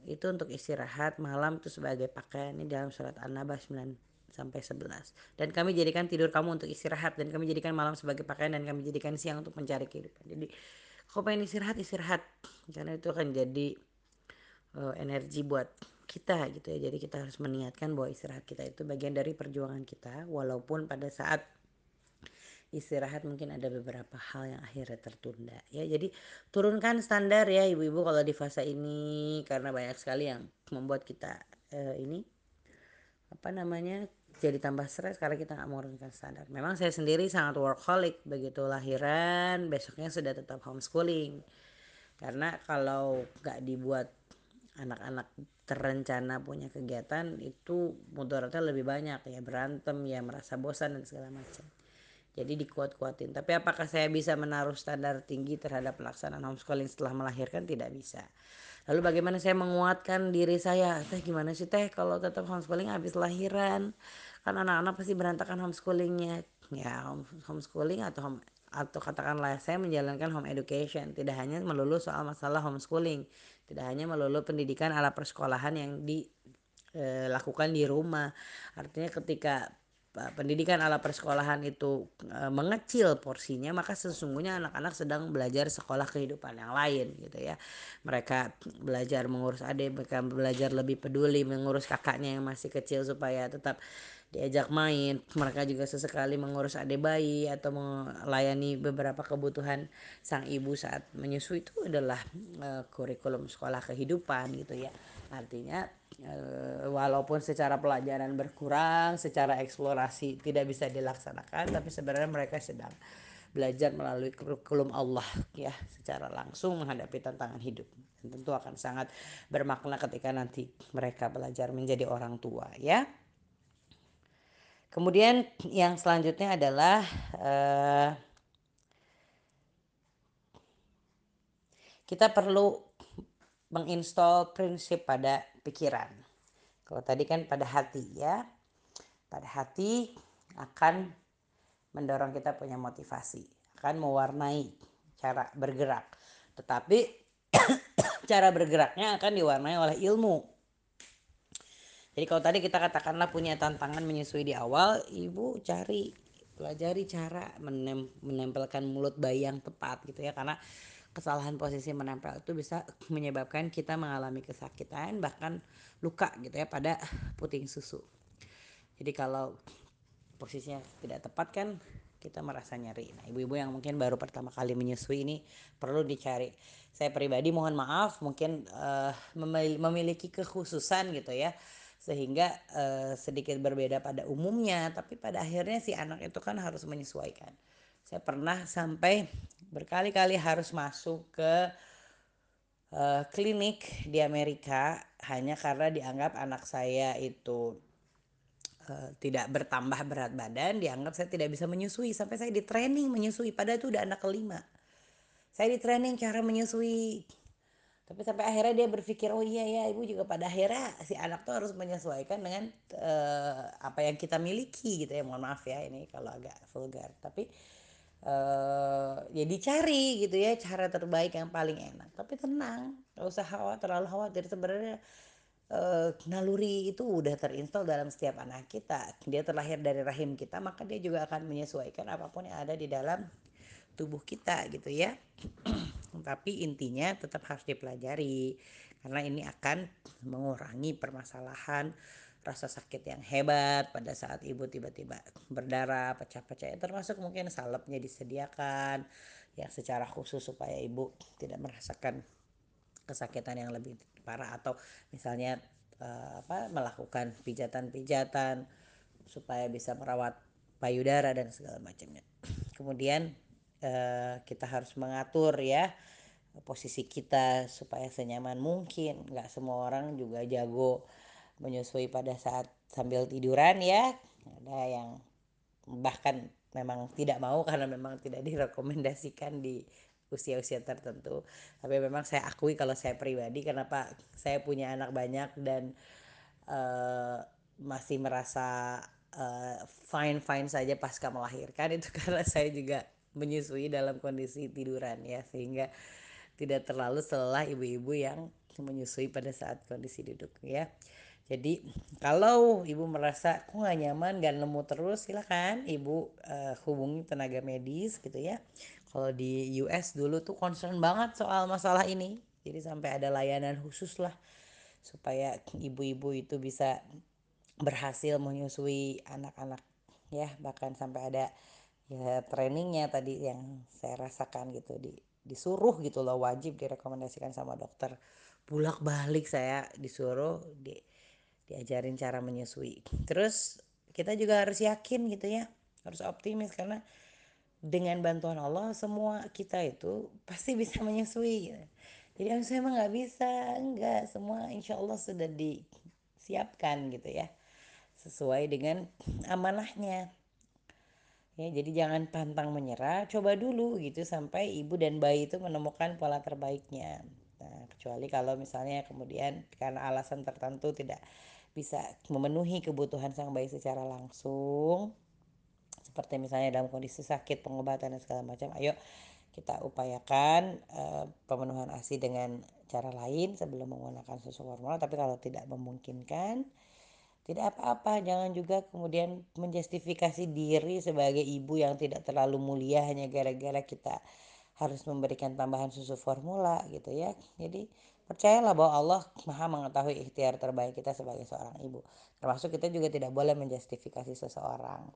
itu untuk istirahat malam itu sebagai pakaian ini dalam surat An-Naba 9 sampai 11 dan kami jadikan tidur kamu untuk istirahat dan kami jadikan malam sebagai pakaian dan kami jadikan siang untuk mencari kehidupan. Jadi kau pengen istirahat istirahat. Karena itu akan jadi uh, energi buat kita gitu ya. Jadi kita harus meniatkan bahwa istirahat kita itu bagian dari perjuangan kita walaupun pada saat istirahat mungkin ada beberapa hal yang akhirnya tertunda ya. Jadi turunkan standar ya ibu-ibu kalau di fase ini karena banyak sekali yang membuat kita uh, ini apa namanya jadi tambah stres karena kita nggak menurunkan standar. Memang saya sendiri sangat workaholic begitu lahiran besoknya sudah tetap homeschooling. Karena kalau nggak dibuat anak-anak terencana punya kegiatan itu mudaratnya lebih banyak ya. Berantem ya merasa bosan dan segala macam jadi dikuat-kuatin. Tapi apakah saya bisa menaruh standar tinggi terhadap pelaksanaan homeschooling setelah melahirkan? Tidak bisa. Lalu bagaimana saya menguatkan diri saya? Teh gimana sih teh? Kalau tetap homeschooling habis lahiran. Kan anak-anak pasti berantakan homeschoolingnya. Ya homeschooling atau home atau katakanlah saya menjalankan home education. Tidak hanya melulu soal masalah homeschooling. Tidak hanya melulu pendidikan ala persekolahan yang dilakukan di rumah. Artinya ketika pendidikan ala persekolahan itu e, mengecil porsinya maka sesungguhnya anak-anak sedang belajar sekolah kehidupan yang lain gitu ya. Mereka belajar mengurus adik mereka belajar lebih peduli mengurus kakaknya yang masih kecil supaya tetap diajak main. Mereka juga sesekali mengurus adik bayi atau melayani beberapa kebutuhan sang ibu saat menyusui itu adalah uh, kurikulum sekolah kehidupan gitu ya. Artinya walaupun secara pelajaran berkurang secara eksplorasi tidak bisa dilaksanakan tapi sebenarnya mereka sedang belajar melalui kurikulum Allah ya secara langsung menghadapi tantangan hidup. Tentu akan sangat bermakna ketika nanti mereka belajar menjadi orang tua ya. Kemudian yang selanjutnya adalah uh, kita perlu menginstal prinsip pada pikiran. Kalau tadi kan pada hati ya. Pada hati akan mendorong kita punya motivasi, akan mewarnai cara bergerak. Tetapi cara bergeraknya akan diwarnai oleh ilmu jadi kalau tadi kita katakanlah punya tantangan menyusui di awal, ibu cari pelajari cara menem, menempelkan mulut bayi yang tepat gitu ya karena kesalahan posisi menempel itu bisa menyebabkan kita mengalami kesakitan bahkan luka gitu ya pada puting susu. Jadi kalau posisinya tidak tepat kan kita merasa nyeri. Nah, ibu-ibu yang mungkin baru pertama kali menyusui ini perlu dicari. Saya pribadi mohon maaf mungkin uh, memiliki kekhususan gitu ya sehingga uh, sedikit berbeda pada umumnya tapi pada akhirnya si anak itu kan harus menyesuaikan saya pernah sampai berkali-kali harus masuk ke uh, klinik di Amerika hanya karena dianggap anak saya itu uh, tidak bertambah berat badan dianggap saya tidak bisa menyusui. Sampai saya di training menyusui padahal itu udah anak kelima. Saya di training cara menyusui. Tapi sampai akhirnya dia berpikir oh iya ya ibu juga pada akhirnya si anak tuh harus menyesuaikan dengan uh, apa yang kita miliki gitu ya. Mohon maaf ya ini kalau agak vulgar. Tapi uh, ya dicari gitu ya cara terbaik yang paling enak. Tapi tenang gak usah khawatir terlalu khawatir. Sebenarnya uh, naluri itu udah terinstall dalam setiap anak kita. Dia terlahir dari rahim kita maka dia juga akan menyesuaikan apa pun yang ada di dalam tubuh kita gitu ya. Tapi intinya tetap harus dipelajari karena ini akan mengurangi permasalahan rasa sakit yang hebat pada saat ibu tiba-tiba berdarah pecah-pecah termasuk mungkin salepnya disediakan yang secara khusus supaya ibu tidak merasakan kesakitan yang lebih parah atau misalnya uh, apa melakukan pijatan-pijatan supaya bisa merawat payudara dan segala macamnya. Kemudian uh, kita harus mengatur ya posisi kita supaya senyaman mungkin. Nggak semua orang juga jago menyusui pada saat sambil tiduran ya. Ada yang bahkan memang tidak mau karena memang tidak direkomendasikan di usia-usia tertentu. Tapi memang saya akui kalau saya pribadi kenapa saya punya anak banyak dan uh, masih merasa uh, fine fine saja pasca melahirkan itu karena saya juga menyusui dalam kondisi tiduran ya. Sehingga tidak terlalu selelah ibu-ibu yang menyusui pada saat kondisi duduk ya jadi kalau ibu merasa kok nggak nyaman gak nemu terus silakan ibu uh, hubungi tenaga medis gitu ya. Kalau di US dulu tuh concern banget soal masalah ini. Jadi sampai ada layanan khusus lah supaya ibu-ibu itu bisa berhasil menyusui anak-anak ya bahkan sampai ada ya trainingnya tadi yang saya rasakan gitu di disuruh gitu loh wajib direkomendasikan sama dokter bulak balik saya disuruh di diajarin cara menyusui. Terus kita juga harus yakin gitu ya harus optimis karena dengan bantuan Allah semua kita itu pasti bisa menyusui gitu. jadi saya emang nggak bisa enggak semua insya Allah sudah disiapkan gitu ya sesuai dengan amanahnya. Ya jadi jangan pantang menyerah coba dulu gitu sampai ibu dan bayi itu menemukan pola terbaiknya. Nah kecuali kalau misalnya kemudian karena alasan tertentu tidak bisa memenuhi kebutuhan sang bayi secara langsung. Seperti misalnya dalam kondisi sakit pengobatan dan segala macam. Ayo kita upayakan uh, pemenuhan ASI dengan cara lain sebelum menggunakan susu formula tapi kalau tidak memungkinkan tidak apa-apa. Jangan juga kemudian menjustifikasi diri sebagai ibu yang tidak terlalu mulia hanya gara-gara kita harus memberikan tambahan susu formula gitu ya. Jadi Percayalah bahwa Allah maha mengetahui ikhtiar terbaik kita sebagai seorang ibu. Termasuk kita juga tidak boleh menjustifikasi seseorang.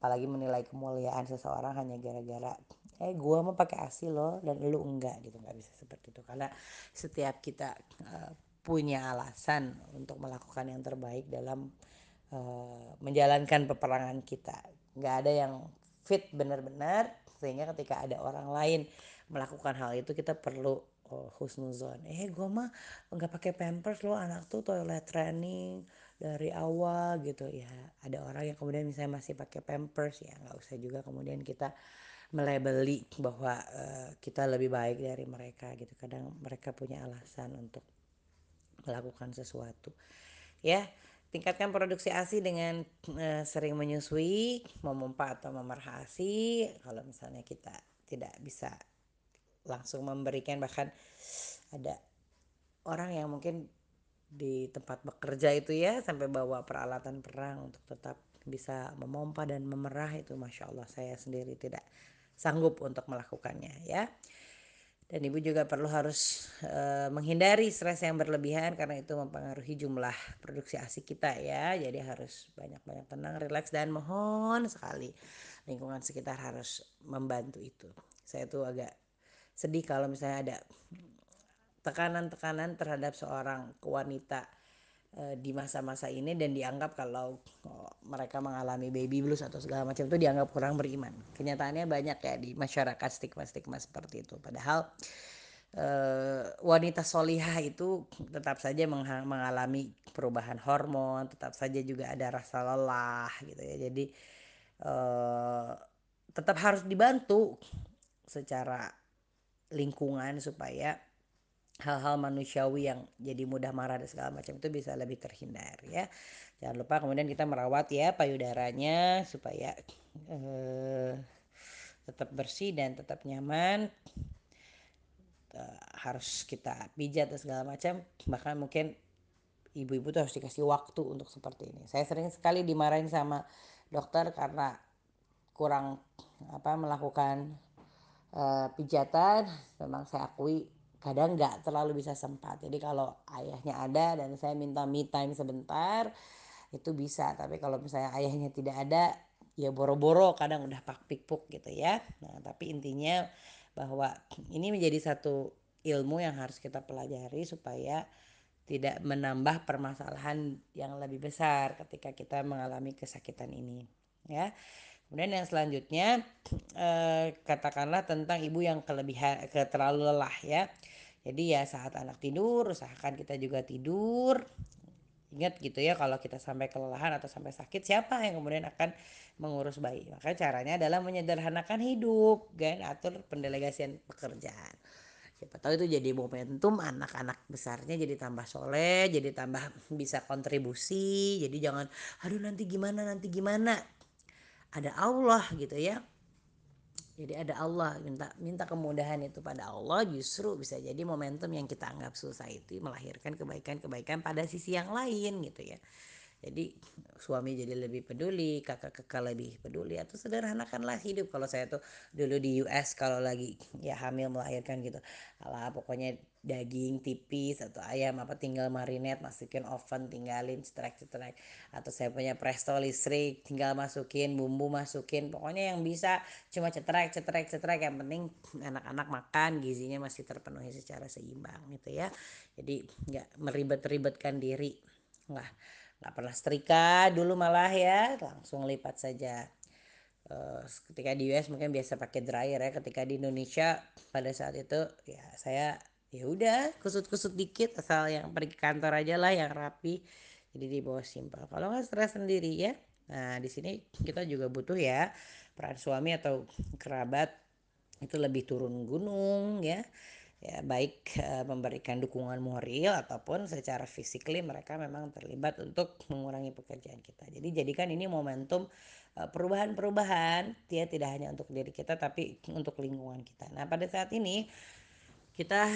Apalagi menilai kemuliaan seseorang hanya gara-gara eh gua mau pakai asi loh dan lu enggak gitu nggak bisa seperti itu karena setiap kita uh, punya alasan untuk melakukan yang terbaik dalam uh, menjalankan peperangan kita nggak ada yang fit benar-benar sehingga ketika ada orang lain melakukan hal itu kita perlu husnuzon. Eh gue mah nggak pakai pampers loh anak tuh toilet training dari awal gitu. Ya ada orang yang kemudian misalnya masih pakai pampers ya nggak usah juga kemudian kita melebeli bahwa uh, kita lebih baik dari mereka gitu. Kadang mereka punya alasan untuk melakukan sesuatu. Ya tingkatkan produksi ASI dengan uh, sering menyusui memompa atau memerah ASI kalau misalnya kita tidak bisa langsung memberikan bahkan ada orang yang mungkin di tempat bekerja itu ya sampai bawa peralatan perang untuk tetap bisa memompa dan memerah itu masya Allah saya sendiri tidak sanggup untuk melakukannya ya. Dan ibu juga perlu harus e, menghindari stres yang berlebihan karena itu mempengaruhi jumlah produksi ASI kita ya. Jadi harus banyak-banyak tenang rileks dan mohon sekali lingkungan sekitar harus membantu itu. Saya tuh agak sedih kalau misalnya ada tekanan-tekanan terhadap seorang wanita e, di masa-masa ini dan dianggap kalau oh, mereka mengalami baby blues atau segala macam itu dianggap kurang beriman. Kenyataannya banyak ya di masyarakat stigma-stigma seperti itu. Padahal e, wanita solihah itu tetap saja mengalami perubahan hormon, tetap saja juga ada rasa lelah gitu ya. Jadi e, tetap harus dibantu secara lingkungan supaya hal-hal manusiawi yang jadi mudah marah dan segala macam itu bisa lebih terhindar ya. Jangan lupa kemudian kita merawat ya payudaranya supaya eh, tetap bersih dan tetap nyaman. Eh, harus kita pijat dan segala macam. Bahkan mungkin ibu-ibu tuh harus dikasih waktu untuk seperti ini. Saya sering sekali dimarahin sama dokter karena kurang apa melakukan uh, pijatan memang saya akui kadang nggak terlalu bisa sempat. Jadi kalau ayahnya ada dan saya minta me time sebentar itu bisa. Tapi kalau misalnya ayahnya tidak ada ya boro-boro kadang udah pak pikpuk gitu ya. Nah tapi intinya bahwa ini menjadi satu ilmu yang harus kita pelajari supaya tidak menambah permasalahan yang lebih besar ketika kita mengalami kesakitan ini ya kemudian yang selanjutnya eh, katakanlah tentang ibu yang kelebihan ke terlalu lelah ya. Jadi ya saat anak tidur usahakan kita juga tidur. Ingat gitu ya kalau kita sampai kelelahan atau sampai sakit siapa yang kemudian akan mengurus bayi? Maka caranya adalah menyederhanakan hidup kan? Atur pendelegasian pekerjaan. Siapa tahu itu jadi momentum anak-anak besarnya jadi tambah soleh jadi tambah bisa kontribusi. Jadi jangan aduh nanti gimana nanti gimana ada Allah gitu ya. Jadi ada Allah minta minta kemudahan itu pada Allah justru bisa jadi momentum yang kita anggap susah itu melahirkan kebaikan-kebaikan pada sisi yang lain gitu ya jadi suami jadi lebih peduli kakak-kakak lebih peduli atau sederhanakanlah hidup. Kalau saya tuh dulu di US kalau lagi ya hamil melahirkan gitu. Alah pokoknya daging tipis atau ayam apa tinggal marinate masukin oven tinggalin cetrek-cetrek atau saya punya presto listrik tinggal masukin bumbu masukin. Pokoknya yang bisa cuma cetrek cetrek cetrek. Yang penting anak-anak makan gizinya masih terpenuhi secara seimbang gitu ya. Jadi nggak meribet-ribetkan diri. Lah nggak pernah setrika dulu malah ya langsung lipat saja. Uh, ketika di US mungkin biasa pakai dryer ya ketika di Indonesia pada saat itu ya saya ya udah kusut-kusut dikit asal yang pergi kantor aja lah yang rapi jadi di bawah simpel. Kalau nggak stres sendiri ya nah di sini kita juga butuh ya peran suami atau kerabat itu lebih turun gunung ya ya baik e, memberikan dukungan moral ataupun secara fisikly mereka memang terlibat untuk mengurangi pekerjaan kita. Jadi jadikan ini momentum e, perubahan-perubahan dia tidak hanya untuk diri kita tapi untuk lingkungan kita. Nah, pada saat ini kita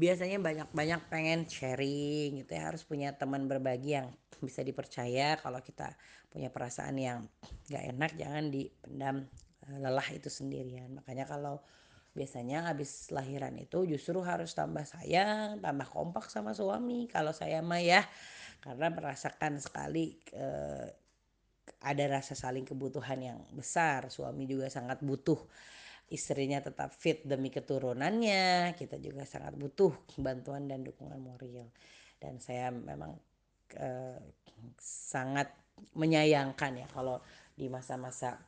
biasanya banyak-banyak pengen sharing gitu ya harus punya teman berbagi yang bisa dipercaya kalau kita punya perasaan yang gak enak jangan dipendam e, lelah itu sendirian makanya kalau biasanya habis lahiran itu justru harus tambah sayang tambah kompak sama suami kalau saya mah ya. Karena merasakan sekali eh, ada rasa saling kebutuhan yang besar. Suami juga sangat butuh istrinya tetap fit demi keturunannya. Kita juga sangat butuh bantuan dan dukungan moral. Dan saya memang eh, sangat menyayangkan ya kalau di masa-masa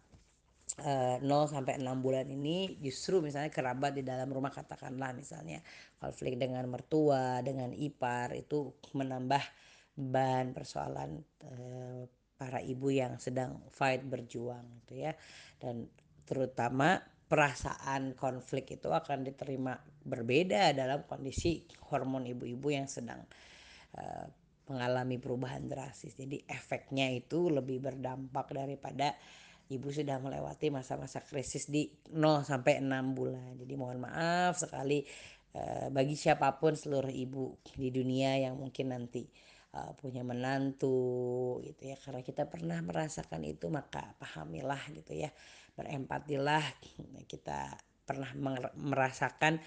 0 eh, sampai 6 bulan ini justru misalnya kerabat di dalam rumah katakanlah misalnya konflik dengan mertua, dengan ipar itu menambah beban persoalan eh, para ibu yang sedang fight berjuang gitu ya. Dan terutama perasaan konflik itu akan diterima berbeda dalam kondisi hormon ibu-ibu yang sedang uh, mengalami perubahan drastis. Jadi efeknya itu lebih berdampak daripada ibu sudah melewati masa-masa krisis di 0 sampai 6 bulan. Jadi mohon maaf sekali uh, bagi siapa pun seluruh ibu di dunia yang mungkin nanti uh, punya menantu gitu ya. Karena kita pernah merasakan itu maka pahamilah gitu ya. Berempatilah. Kita pernah merasakan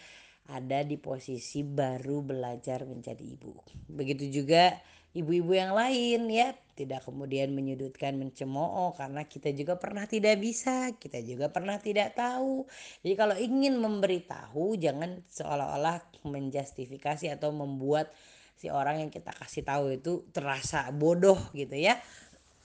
ada di posisi baru belajar menjadi ibu. Begitu juga ibu-ibu yang lain ya tidak kemudian menyudutkan mencemooh karena kita juga pernah tidak bisa kita juga pernah tidak tahu. Jadi kalau ingin memberitahu jangan seolah-olah menjustifikasi atau membuat si orang yang kita kasih tahu itu terasa bodoh gitu ya.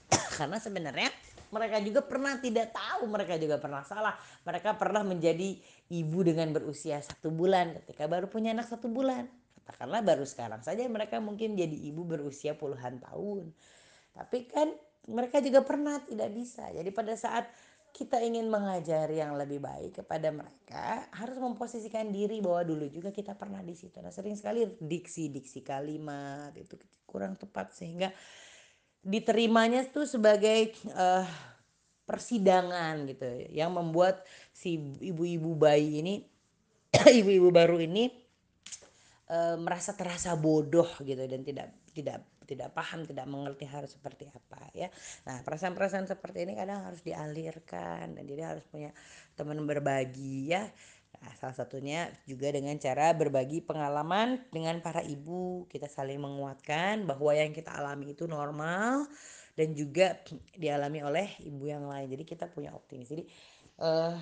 Karena sebenarnya mereka juga pernah tidak tahu mereka juga pernah salah. Mereka pernah menjadi ibu dengan berusia satu bulan ketika baru punya anak satu bulan. Katakanlah baru sekarang saja mereka mungkin jadi ibu berusia puluhan tahun tapi kan mereka juga pernah tidak bisa. Jadi pada saat kita ingin mengajari yang lebih baik kepada mereka harus memposisikan diri bahwa dulu juga kita pernah di situ. Nah sering sekali diksi-diksi kalimat itu kurang tepat sehingga diterimanya tuh sebagai uh, persidangan gitu yang membuat si ibu-ibu bayi ini ibu-ibu baru ini e, merasa terasa bodoh gitu dan tidak tidak tidak paham tidak mengerti harus seperti apa ya nah perasaan-perasaan seperti ini kadang harus dialirkan dan dia harus punya teman berbagi ya Nah, salah satunya juga dengan cara berbagi pengalaman dengan para ibu, kita saling menguatkan bahwa yang kita alami itu normal dan juga dialami oleh ibu yang lain. Jadi kita punya optimis. Jadi uh,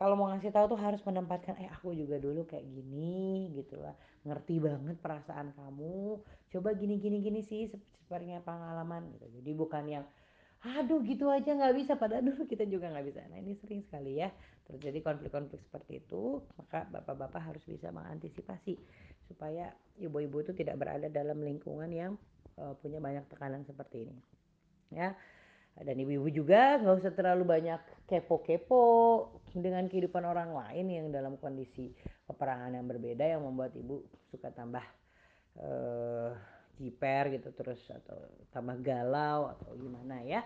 kalau mau ngasih tahu tuh harus menempatkan eh aku juga dulu kayak gini gitu lah. Ngerti banget perasaan kamu. Coba gini gini gini sih sepertinya pengalaman gitu. Jadi bukan yang aduh gitu aja nggak bisa padahal dulu kita juga nggak bisa nah ini sering sekali ya terjadi konflik-konflik seperti itu maka bapak-bapak harus bisa mengantisipasi supaya ibu-ibu itu tidak berada dalam lingkungan yang uh, punya banyak tekanan seperti ini ya dan ibu-ibu juga nggak usah terlalu banyak kepo-kepo dengan kehidupan orang lain yang dalam kondisi peperangan yang berbeda yang membuat ibu suka tambah uh, jiper gitu terus atau tambah galau atau gimana ya.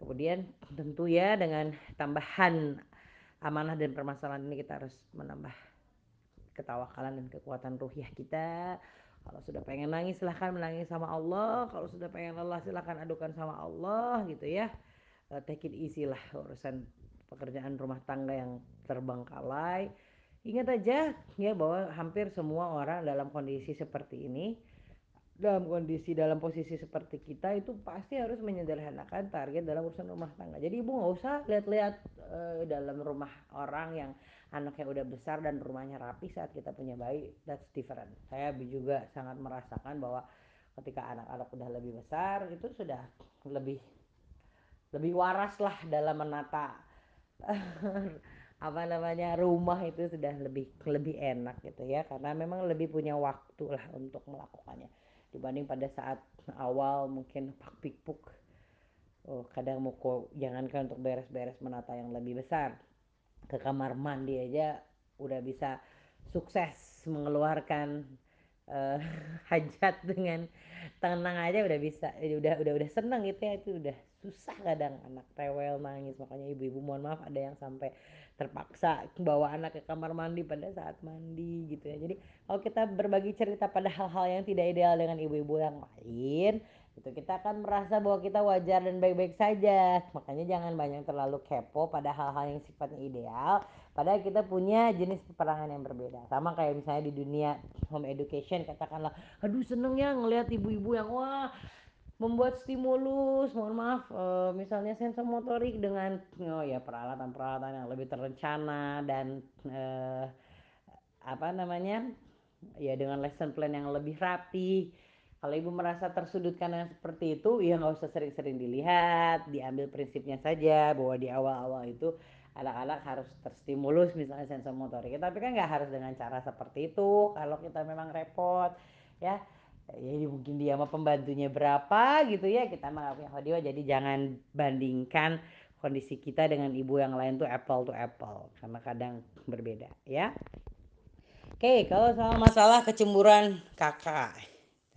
Kemudian tentu ya dengan tambahan amanah dan permasalahan ini kita harus menambah ketawakalan dan kekuatan ruhiah kita. Kalau sudah pengen nangis silahkan menangis sama Allah. Kalau sudah pengen lelah silahkan adukan sama Allah gitu ya. Uh, take it easy lah urusan pekerjaan rumah tangga yang terbengkalai ingat aja ya bahwa hampir semua orang dalam kondisi seperti ini dalam kondisi dalam posisi seperti kita itu pasti harus menyederhanakan target dalam urusan rumah tangga. Jadi ibu nggak usah lihat-lihat uh, dalam rumah orang yang anaknya udah besar dan rumahnya rapi saat kita punya bayi. That's different. Saya juga sangat merasakan bahwa ketika anak-anak udah lebih besar itu sudah lebih lebih waras lah dalam menata apa namanya rumah itu sudah lebih lebih enak gitu ya. Karena memang lebih punya waktu lah untuk melakukannya. Dibanding pada saat awal mungkin pak pikpuk oh, kadang mau jangankan untuk beres-beres menata yang lebih besar. Ke kamar mandi aja udah bisa sukses mengeluarkan uh, hajat dengan tenang aja udah bisa udah udah udah seneng gitu ya itu udah susah kadang. Anak rewel nangis makanya ibu-ibu mohon maaf ada yang sampai terpaksa bawa anak ke kamar mandi pada saat mandi gitu ya. Jadi kalau kita berbagi cerita pada hal-hal yang tidak ideal dengan ibu-ibu yang lain itu kita akan merasa bahwa kita wajar dan baik-baik saja. Makanya jangan banyak terlalu kepo pada hal-hal yang sifatnya ideal padahal kita punya jenis peperangan yang berbeda. Sama kayak misalnya di dunia home education katakanlah aduh seneng ya ngelihat ibu-ibu yang wah membuat stimulus. Mohon maaf e, misalnya sensor motorik dengan oh ya peralatan-peralatan yang lebih terencana dan e, apa namanya ya dengan lesson plan yang lebih rapi. Kalau ibu merasa tersudut karena seperti itu ya nggak usah sering-sering dilihat diambil prinsipnya saja bahwa di awal-awal itu anak-anak harus terstimulus misalnya sensor motorik tapi kan nggak harus dengan cara seperti itu kalau kita memang repot ya. Ya mungkin dia sama pembantunya berapa gitu ya kita mah punya audio jadi jangan bandingkan kondisi kita dengan ibu yang lain tuh apple to apple karena kadang berbeda ya. Oke kalau soal masalah kecemburuan kakak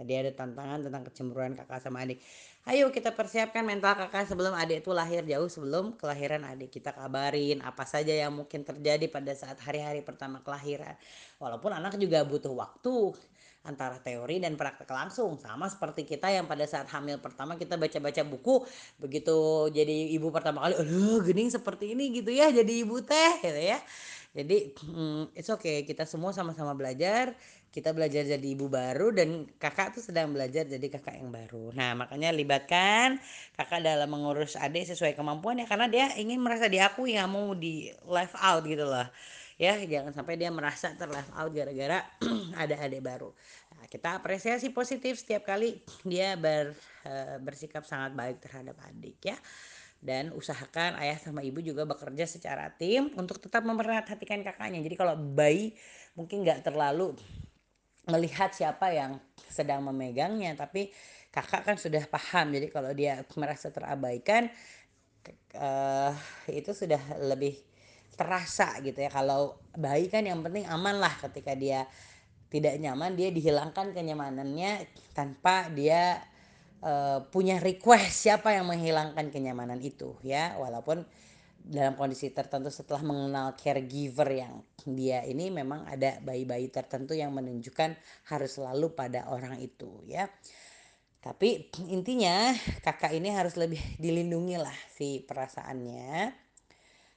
tadi ada tantangan tentang kecemburuan kakak sama adik. Ayo kita persiapkan mental kakak sebelum adik itu lahir jauh sebelum kelahiran adik. Kita kabarin apa saja yang mungkin terjadi pada saat hari-hari pertama kelahiran. Walaupun anak juga butuh waktu antara teori dan praktek langsung. Sama seperti kita yang pada saat hamil pertama kita baca-baca buku begitu jadi ibu pertama kali aduh gening seperti ini gitu ya jadi ibu teh gitu ya. Jadi hmm, it's okay. Kita semua sama-sama belajar kita belajar jadi ibu baru dan kakak tuh sedang belajar jadi kakak yang baru. Nah makanya libatkan kakak dalam mengurus adik sesuai kemampuan ya karena dia ingin merasa diakui nggak mau di left out gitu loh. Ya jangan sampai dia merasa terleft out gara-gara ada adik baru. Nah, kita apresiasi positif setiap kali dia ber, uh, bersikap sangat baik terhadap adik ya. Dan usahakan ayah sama ibu juga bekerja secara tim untuk tetap memperhatikan kakaknya. Jadi kalau bayi mungkin nggak terlalu melihat siapa yang sedang memegangnya tapi kakak kan sudah paham. Jadi kalau dia merasa terabaikan uh, itu sudah lebih terasa gitu ya. Kalau bayi kan yang penting aman lah ketika dia tidak nyaman dia dihilangkan kenyamanannya tanpa dia uh, punya request siapa yang menghilangkan kenyamanan itu ya. Walaupun dalam kondisi tertentu setelah mengenal caregiver yang dia ini memang ada bayi-bayi tertentu yang menunjukkan harus selalu pada orang itu ya. Tapi intinya kakak ini harus lebih dilindungi lah si perasaannya.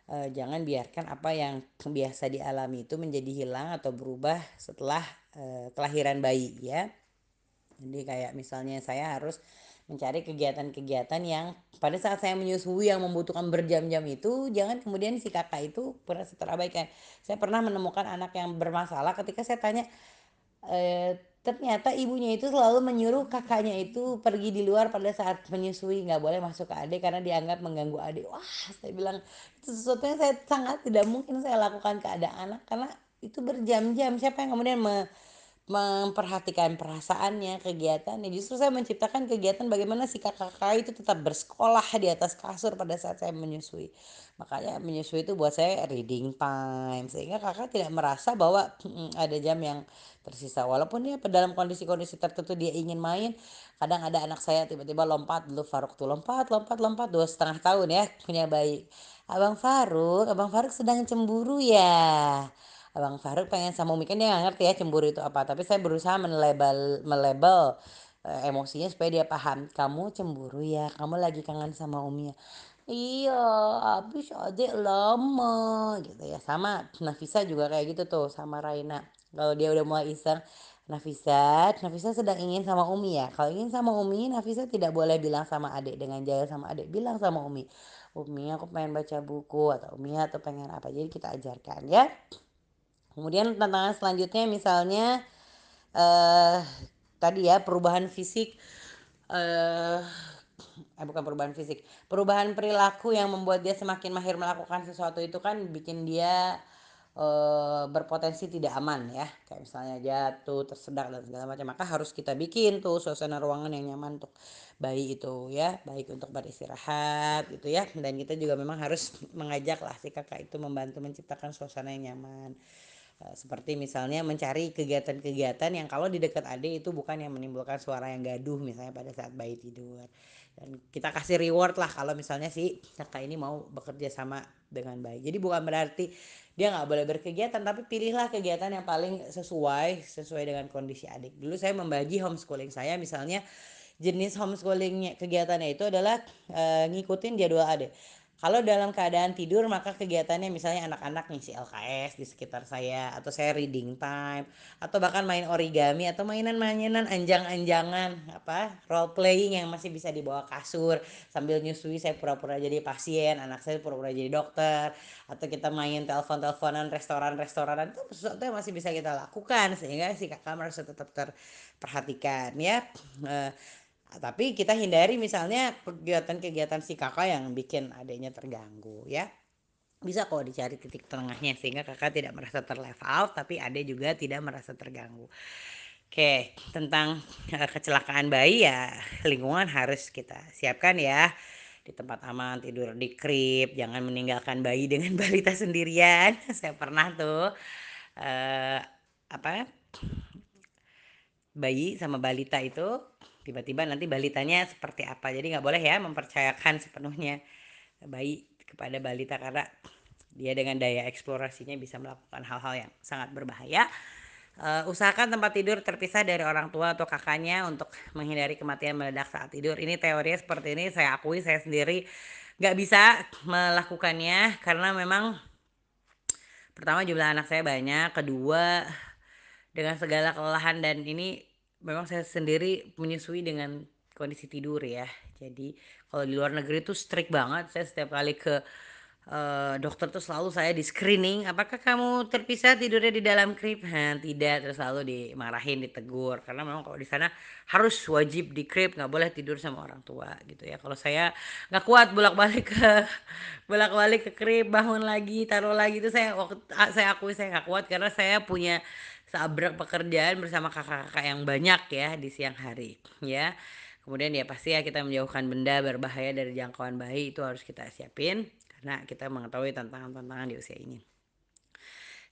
Uh, jangan biarkan apa yang biasa dialami itu menjadi hilang atau berubah setelah uh, kelahiran bayi ya. Jadi kayak misalnya saya harus mencari kegiatan-kegiatan yang pada saat saya menyusui yang membutuhkan berjam-jam itu jangan kemudian si kakak itu merasa terabaikan. Saya pernah menemukan anak yang bermasalah ketika saya tanya e, ternyata ibunya itu selalu menyuruh kakaknya itu pergi di luar pada saat menyusui nggak boleh masuk ke adik karena dianggap mengganggu adik wah saya bilang itu sesuatu yang saya sangat tidak mungkin saya lakukan ke ada anak karena itu berjam-jam. Siapa yang kemudian me, memperhatikan perasaannya, kegiatannya. Justru saya menciptakan kegiatan bagaimana si kakak-kakak itu tetap bersekolah di atas kasur pada saat saya menyusui. Makanya menyusui itu buat saya reading time sehingga kakak tidak merasa bahwa hmm, ada jam yang tersisa. Walaupun dia dalam kondisi-kondisi tertentu dia ingin main, kadang ada anak saya tiba-tiba lompat dulu Faruk tuh lompat, lompat, lompat dua setengah tahun ya punya bayi. Abang Faruk, Abang Faruk sedang cemburu ya Abang Faruk pengen sama Umi kan dia gak ngerti ya cemburu itu apa tapi saya berusaha melebel melebel uh, emosinya supaya dia paham kamu cemburu ya kamu lagi kangen sama Umi ya iya habis aja lama gitu ya sama Nafisa juga kayak gitu tuh sama Raina kalau dia udah mulai iseng Nafisa, Nafisa sedang ingin sama Umi ya. Kalau ingin sama Umi, Nafisa tidak boleh bilang sama adik dengan jaya sama adik. Bilang sama Umi, Umi aku pengen baca buku atau Umi atau pengen apa. Jadi kita ajarkan ya. Kemudian tantangan selanjutnya misalnya eh tadi ya perubahan fisik eh eh bukan perubahan fisik, perubahan perilaku yang membuat dia semakin mahir melakukan sesuatu itu kan bikin dia eh, berpotensi tidak aman ya. Kayak misalnya jatuh tersedak dan segala macam. Maka harus kita bikin tuh suasana ruangan yang nyaman untuk bayi itu ya. Baik untuk beristirahat gitu ya. Dan kita juga memang harus mengajak lah si kakak itu membantu menciptakan suasana yang nyaman seperti misalnya mencari kegiatan-kegiatan yang kalau di dekat adik itu bukan yang menimbulkan suara yang gaduh misalnya pada saat bayi tidur. Dan kita kasih reward lah kalau misalnya si kakak ini mau bekerja sama dengan baik jadi bukan berarti dia nggak boleh berkegiatan tapi pilihlah kegiatan yang paling sesuai sesuai dengan kondisi adik dulu saya membagi homeschooling saya misalnya jenis homeschoolingnya kegiatannya itu adalah e, ngikutin jadwal adik kalau dalam keadaan tidur maka kegiatannya misalnya anak-anak ngisi LKS di sekitar saya atau saya reading time atau bahkan main origami atau mainan-mainan anjang-anjangan apa role playing yang masih bisa dibawa kasur sambil nyusui saya pura-pura jadi pasien anak saya pura-pura jadi dokter atau kita main telepon-teleponan restoran-restoran itu sesuatu yang masih bisa kita lakukan sehingga si kakak merasa tetap terperhatikan ya tapi kita hindari misalnya kegiatan-kegiatan si kakak yang bikin adanya terganggu ya. Bisa kok dicari titik tengahnya sehingga kakak tidak merasa terlevel tapi ade juga tidak merasa terganggu. Oke tentang uh, kecelakaan bayi ya lingkungan harus kita siapkan ya. Di tempat aman tidur di krip jangan meninggalkan bayi dengan balita sendirian. Saya pernah tuh uh, apa bayi sama balita itu tiba-tiba nanti balitanya seperti apa. Jadi nggak boleh ya mempercayakan sepenuhnya bayi kepada balita karena dia dengan daya eksplorasinya bisa melakukan hal-hal yang sangat berbahaya. Uh, usahakan tempat tidur terpisah dari orang tua atau kakaknya untuk menghindari kematian meledak saat tidur. Ini teorinya seperti ini saya akui saya sendiri nggak bisa melakukannya karena memang pertama jumlah anak saya banyak kedua dengan segala kelelahan dan ini memang saya sendiri menyusui dengan kondisi tidur ya. Jadi kalau di luar negeri itu strict banget. Saya setiap kali ke uh, dokter tuh selalu saya di screening. Apakah kamu terpisah tidurnya di dalam krip? Nah, tidak. Terus selalu dimarahin, ditegur. Karena memang kalau di sana harus wajib di krip, nggak boleh tidur sama orang tua gitu ya. Kalau saya nggak kuat bolak-balik ke bolak-balik ke krip, bangun lagi, taruh lagi itu saya saya akui saya nggak kuat karena saya punya seabrak pekerjaan bersama kakak-kakak yang banyak ya di siang hari ya kemudian ya pasti ya kita menjauhkan benda berbahaya dari jangkauan bayi itu harus kita siapin karena kita mengetahui tantangan-tantangan di usia ini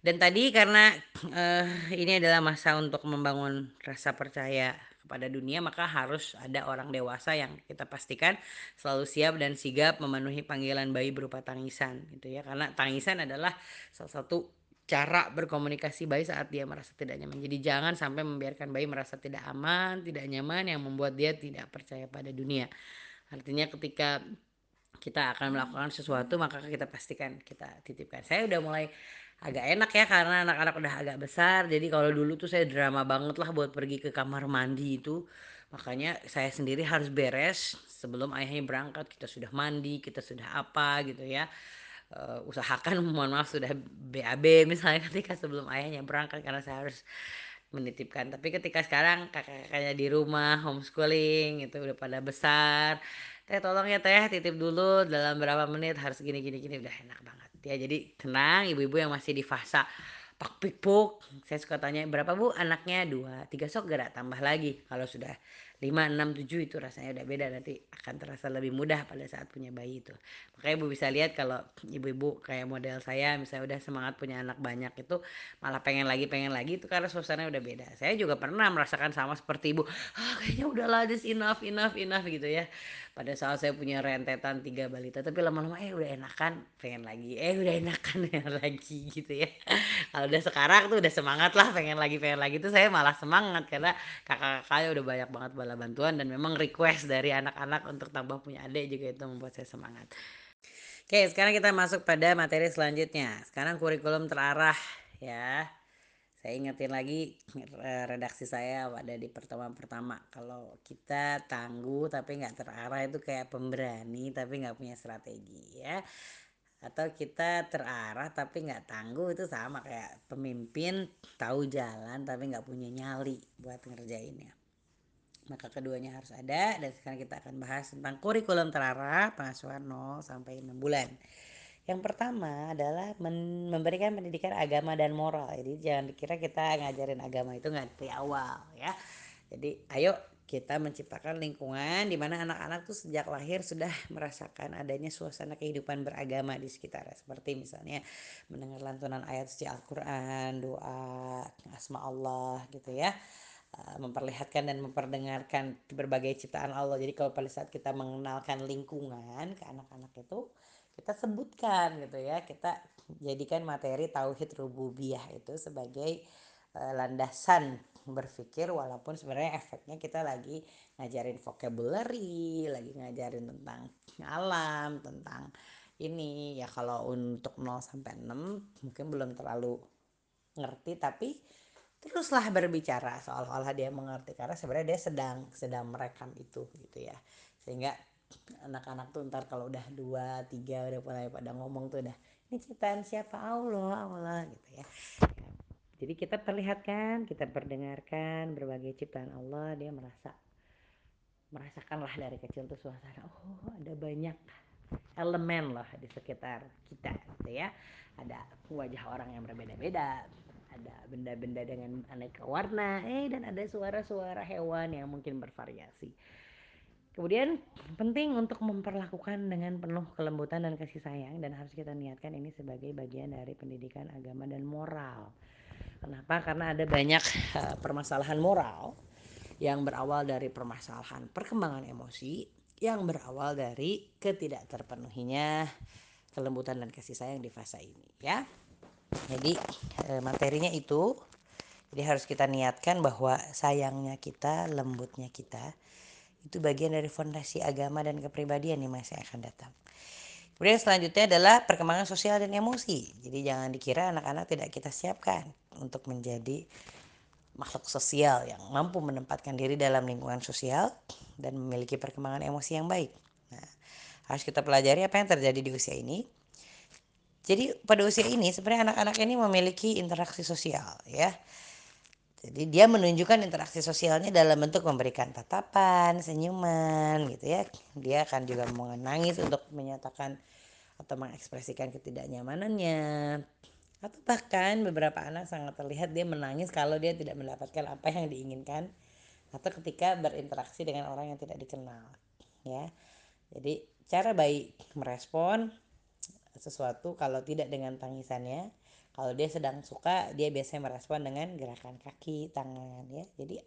dan tadi karena uh, ini adalah masa untuk membangun rasa percaya kepada dunia maka harus ada orang dewasa yang kita pastikan selalu siap dan sigap memenuhi panggilan bayi berupa tangisan gitu ya karena tangisan adalah salah satu cara berkomunikasi bayi saat dia merasa tidak nyaman. Jadi jangan sampai membiarkan bayi merasa tidak aman, tidak nyaman yang membuat dia tidak percaya pada dunia. Artinya ketika kita akan melakukan sesuatu maka kita pastikan kita titipkan. Saya udah mulai agak enak ya karena anak-anak udah agak besar. Jadi kalau dulu tuh saya drama banget lah buat pergi ke kamar mandi itu. Makanya saya sendiri harus beres sebelum ayahnya berangkat. Kita sudah mandi kita sudah apa gitu ya. Uh, usahakan mohon maaf sudah BAB misalnya ketika sebelum ayahnya berangkat karena saya harus menitipkan. Tapi ketika sekarang kakak-kakaknya di rumah homeschooling itu udah pada besar teh tolong ya teh titip dulu dalam berapa menit harus gini gini gini. Udah enak banget. Ya jadi tenang ibu-ibu yang masih di fase pak pikpuk saya suka tanya berapa bu? Anaknya dua tiga sok gak tambah lagi. Kalau sudah 5, 6, 7 itu rasanya udah beda. Nanti akan terasa lebih mudah pada saat punya bayi itu. Makanya ibu bisa lihat kalau ibu-ibu kayak model saya misalnya udah semangat punya anak banyak itu malah pengen lagi pengen lagi itu karena suasananya udah beda. Saya juga pernah merasakan sama seperti ibu ah kayaknya udahlah this enough enough enough gitu ya pada saat saya punya rentetan tiga balita tapi lama-lama eh udah enakan pengen lagi. Eh udah enakan pengen lagi gitu ya. Kalau udah sekarang tuh udah semangat lah pengen lagi pengen lagi tuh saya malah semangat karena kakak-kakaknya udah banyak banget bala bantuan dan memang request dari anak-anak untuk tambah punya adik juga itu membuat saya semangat. Oke sekarang kita masuk pada materi selanjutnya. Sekarang kurikulum terarah ya saya ingetin lagi redaksi saya pada di pertemuan pertama. Kalau kita tangguh tapi nggak terarah itu kayak pemberani tapi nggak punya strategi ya. Atau kita terarah tapi nggak tangguh itu sama kayak pemimpin tahu jalan tapi nggak punya nyali buat ngerjainnya. Maka keduanya harus ada dan sekarang kita akan bahas tentang kurikulum terarah pengasuhan 0 sampai 6 bulan yang pertama adalah memberikan pendidikan agama dan moral. Jadi jangan dikira kita ngajarin agama itu nggak dari awal ya. Jadi ayo kita menciptakan lingkungan di mana anak-anak tuh sejak lahir sudah merasakan adanya suasana kehidupan beragama di sekitar seperti misalnya mendengar lantunan ayat suci Al-Qur'an, doa, asma Allah gitu ya memperlihatkan dan memperdengarkan berbagai ciptaan Allah. Jadi kalau pada saat kita mengenalkan lingkungan ke anak-anak itu kita sebutkan gitu ya kita jadikan materi tauhid rububiyah itu sebagai uh, landasan berpikir walaupun sebenarnya efeknya kita lagi ngajarin vocabulary lagi ngajarin tentang alam tentang ini. Ya kalau untuk 0 sampai 6 mungkin belum terlalu ngerti tapi teruslah berbicara seolah-olah dia mengerti karena sebenarnya dia sedang sedang merekam itu gitu ya. Sehingga anak-anak tuh ntar kalau udah dua tiga udah mulai pada ngomong tuh udah ini ciptaan siapa? Allah Allah gitu ya. Jadi kita perlihatkan kita perdengarkan berbagai ciptaan Allah dia merasa merasakanlah dari kecil tuh suasana. Oh ada banyak elemen lah di sekitar kita gitu ya. Ada wajah orang yang berbeda-beda ada benda-benda dengan aneka warna eh dan ada suara-suara hewan yang mungkin bervariasi Kemudian penting untuk memperlakukan dengan penuh kelembutan dan kasih sayang dan harus kita niatkan ini sebagai bagian dari pendidikan agama dan moral. Kenapa? Karena ada banyak uh, permasalahan moral yang berawal dari permasalahan perkembangan emosi yang berawal dari ketidak terpenuhinya kelembutan dan kasih sayang di fase ini ya. Jadi uh, materinya itu jadi harus kita niatkan bahwa sayangnya kita, lembutnya kita itu bagian dari fondasi agama dan kepribadian di masa yang akan datang. Kemudian selanjutnya adalah perkembangan sosial dan emosi. Jadi jangan dikira anak-anak tidak kita siapkan untuk menjadi makhluk sosial yang mampu menempatkan diri dalam lingkungan sosial dan memiliki perkembangan emosi yang baik. Nah, harus kita pelajari apa yang terjadi di usia ini. Jadi pada usia ini sebenarnya anak-anak ini memiliki interaksi sosial ya. Jadi dia menunjukkan interaksi sosialnya dalam bentuk memberikan tatapan, senyuman gitu ya. Dia akan juga menangis untuk menyatakan atau mengekspresikan ketidaknyamanannya. Atau bahkan beberapa anak sangat terlihat dia menangis kalau dia tidak mendapatkan apa yang diinginkan atau ketika berinteraksi dengan orang yang tidak dikenal ya. Jadi cara baik merespon sesuatu kalau tidak dengan tangisannya kalau dia sedang suka dia biasanya merespon dengan gerakan kaki tangan ya. Jadi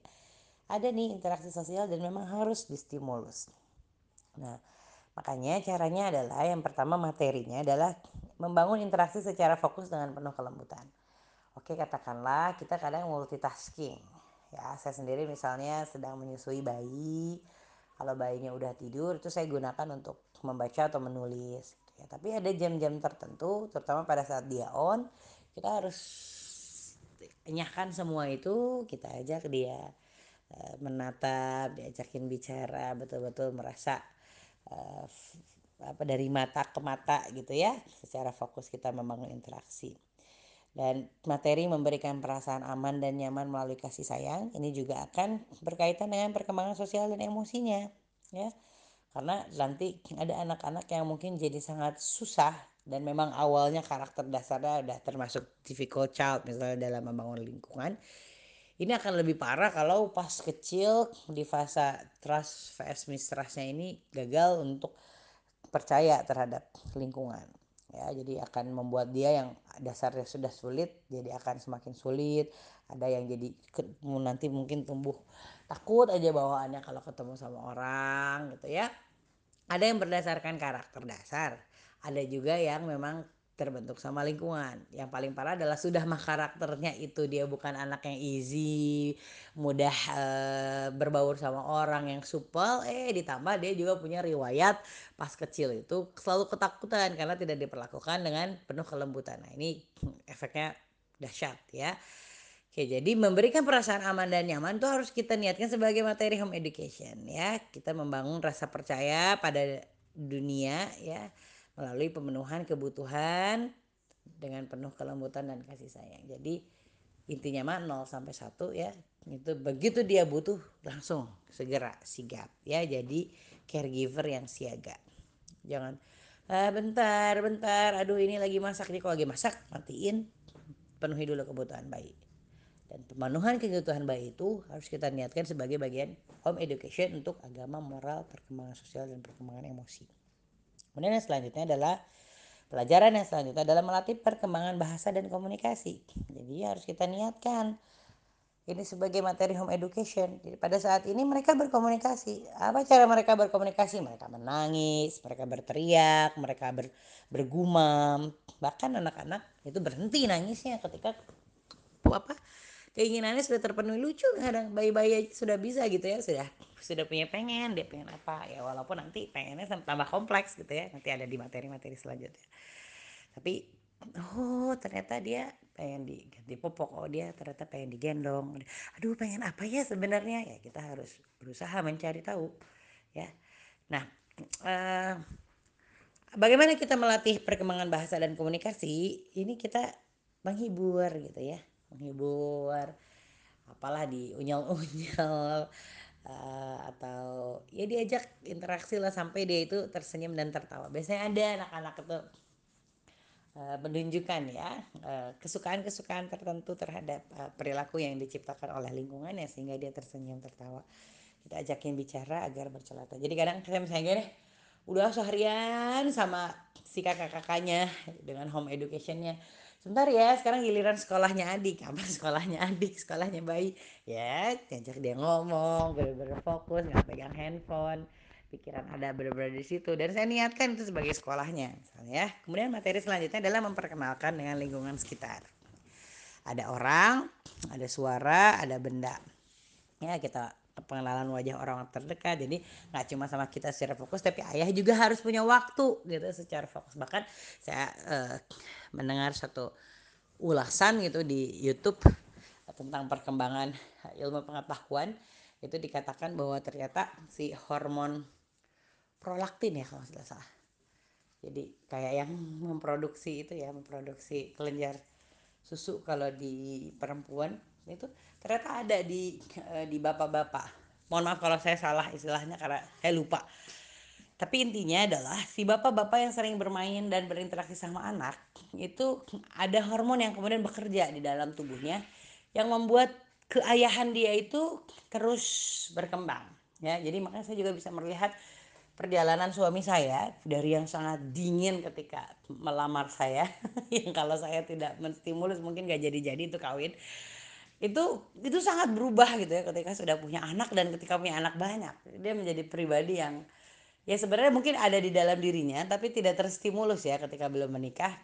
ada nih interaksi sosial dan memang harus distimulus. Nah makanya caranya adalah yang pertama materinya adalah membangun interaksi secara fokus dengan penuh kelembutan. Oke katakanlah kita kadang multitasking ya. Saya sendiri misalnya sedang menyusui bayi. Kalau bayinya udah tidur itu saya gunakan untuk membaca atau menulis gitu ya. Tapi ada jam-jam tertentu terutama pada saat dia on kita harus nyahkan semua itu kita ajak dia uh, menatap diajakin bicara betul-betul merasa uh, apa dari mata ke mata gitu ya secara fokus kita membangun interaksi. Dan materi memberikan perasaan aman dan nyaman melalui kasih sayang ini juga akan berkaitan dengan perkembangan sosial dan emosinya ya. Karena nanti ada anak-anak yang mungkin jadi sangat susah dan memang awalnya karakter dasarnya udah termasuk difficult child misalnya dalam membangun lingkungan. Ini akan lebih parah kalau pas kecil di fase trust vs mistrustnya ini gagal untuk percaya terhadap lingkungan. Ya jadi akan membuat dia yang dasarnya sudah sulit jadi akan semakin sulit. Ada yang jadi nanti mungkin tumbuh takut aja bawaannya kalau ketemu sama orang gitu ya. Ada yang berdasarkan karakter dasar ada juga yang memang terbentuk sama lingkungan. Yang paling parah adalah sudah mah karakternya itu dia bukan anak yang easy, mudah e, berbaur sama orang yang supel, eh ditambah dia juga punya riwayat pas kecil itu selalu ketakutan karena tidak diperlakukan dengan penuh kelembutan. Nah, ini efeknya dahsyat ya. Oke, jadi memberikan perasaan aman dan nyaman itu harus kita niatkan sebagai materi home education ya. Kita membangun rasa percaya pada dunia ya melalui pemenuhan kebutuhan dengan penuh kelembutan dan kasih sayang. Jadi intinya mah 0 sampai 1 ya. Itu begitu dia butuh langsung segera sigap ya. Jadi caregiver yang siaga. Jangan ah, bentar, bentar. Aduh ini lagi masak nih. Kalau lagi masak matiin penuhi dulu kebutuhan bayi. Dan pemenuhan kebutuhan bayi itu harus kita niatkan sebagai bagian home education untuk agama, moral, perkembangan sosial dan perkembangan emosi. Kemudian yang selanjutnya adalah pelajaran yang selanjutnya adalah melatih perkembangan bahasa dan komunikasi. Jadi harus kita niatkan ini sebagai materi home education. Jadi pada saat ini mereka berkomunikasi. Apa cara mereka berkomunikasi? Mereka menangis, mereka berteriak, mereka ber, bergumam. Bahkan anak-anak itu berhenti nangisnya ketika apa keinginannya sudah terpenuhi. Lucu kadang bayi-bayi sudah bisa gitu ya? Sudah sudah punya pengen dia pengen apa? Ya walaupun nanti pengennya tambah kompleks gitu ya. Nanti ada di materi-materi selanjutnya. Tapi oh ternyata dia pengen diganti popok oh dia ternyata pengen digendong. Aduh pengen apa ya sebenarnya? Ya kita harus berusaha mencari tahu ya. Nah eh, bagaimana kita melatih perkembangan bahasa dan komunikasi? Ini kita menghibur gitu ya menghibur apalah di unyal-unyal uh, atau ya diajak interaksi lah sampai dia itu tersenyum dan tertawa. Biasanya ada anak-anak itu uh, menunjukkan ya kesukaan-kesukaan uh, tertentu terhadap uh, perilaku yang diciptakan oleh lingkungan ya sehingga dia tersenyum tertawa. Kita ajakin bicara agar bercelata. Jadi kadang saya misalnya gini udah seharian sama si kakak-kakaknya dengan home educationnya sebentar ya sekarang giliran sekolahnya adik. Apa sekolahnya adik? Sekolahnya bayi. Ya diajak dia ngomong bener-bener fokus nggak pegang handphone. Pikiran ada benar-benar di situ. Dan saya niatkan itu sebagai sekolahnya misalnya ya. Kemudian materi selanjutnya adalah memperkenalkan dengan lingkungan sekitar. Ada orang ada suara ada benda. Ya kita pengenalan wajah orang terdekat. Jadi nggak cuma sama kita secara fokus tapi ayah juga harus punya waktu gitu secara fokus. Bahkan saya uh, mendengar satu ulasan gitu di YouTube tentang perkembangan ilmu pengetahuan. Itu dikatakan bahwa ternyata si hormon prolaktin ya kalau tidak salah. Jadi kayak yang memproduksi itu ya memproduksi kelenjar susu kalau di perempuan. Itu ternyata ada di eh, di bapak-bapak. Mohon maaf kalau saya salah istilahnya karena saya lupa. Tapi intinya adalah si bapak-bapak yang sering bermain dan berinteraksi sama anak itu ada hormon yang kemudian bekerja di dalam tubuhnya yang membuat keayahan dia itu terus berkembang ya. Jadi makanya saya juga bisa melihat perjalanan suami saya dari yang sangat dingin ketika melamar saya yang kalau saya tidak menstimulus mungkin gak jadi-jadi itu kawin itu itu sangat berubah gitu ya ketika sudah punya anak dan ketika punya anak banyak. Dia menjadi pribadi yang ya sebenarnya mungkin ada di dalam dirinya tapi tidak terstimulus ya ketika belum menikah.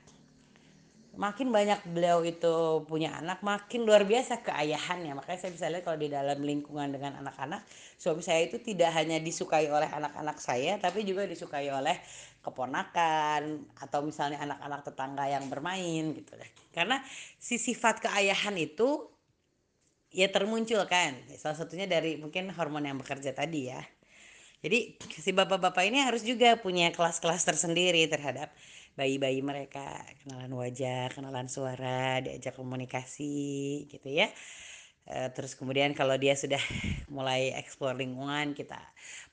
Makin banyak beliau itu punya anak makin luar biasa keayahannya. Makanya saya bisa lihat kalau di dalam lingkungan dengan anak-anak suami saya itu tidak hanya disukai oleh anak-anak saya tapi juga disukai oleh keponakan atau misalnya anak-anak tetangga yang bermain gitu. Karena si sifat keayahan itu ya termuncul kan. Salah satunya dari mungkin hormon yang bekerja tadi ya. Jadi si bapak-bapak ini harus juga punya kelas-kelas tersendiri terhadap bayi-bayi mereka. Kenalan wajah kenalan suara diajak komunikasi gitu ya. E, terus kemudian kalau dia sudah mulai eksplor lingkungan kita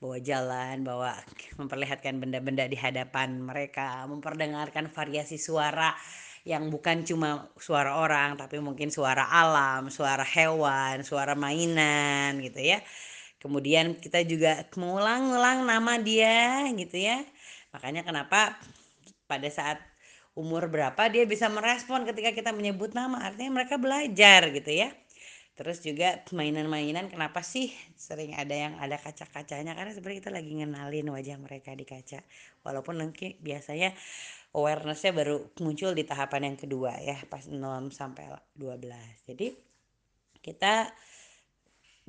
bawa jalan bawa memperlihatkan benda-benda di hadapan mereka memperdengarkan variasi suara yang bukan cuma suara orang tapi mungkin suara alam suara hewan suara mainan gitu ya. Kemudian kita juga mengulang-ulang nama dia gitu ya. Makanya kenapa pada saat umur berapa dia bisa merespon ketika kita menyebut nama artinya mereka belajar gitu ya. Terus juga mainan-mainan kenapa sih sering ada yang ada kaca-kacanya? Karena sebenarnya kita lagi ngenalin wajah mereka di kaca. Walaupun mungkin biasanya awarenessnya baru muncul di tahapan yang kedua ya pas 0 sampai 12 jadi kita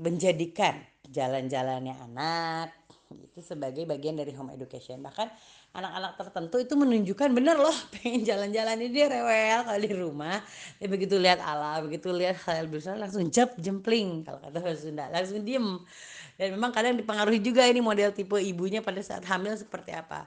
menjadikan jalan-jalannya anak itu sebagai bagian dari home education. Bahkan anak-anak tertentu itu menunjukkan bener loh pengen jalan-jalan ini dia rewel kalau di rumah. Dia begitu lihat alam begitu lihat hal besar langsung jep jempling. Kalau kata bahasa Sunda langsung diem. Dan memang kadang dipengaruhi juga ini model tipe ibunya pada saat hamil seperti apa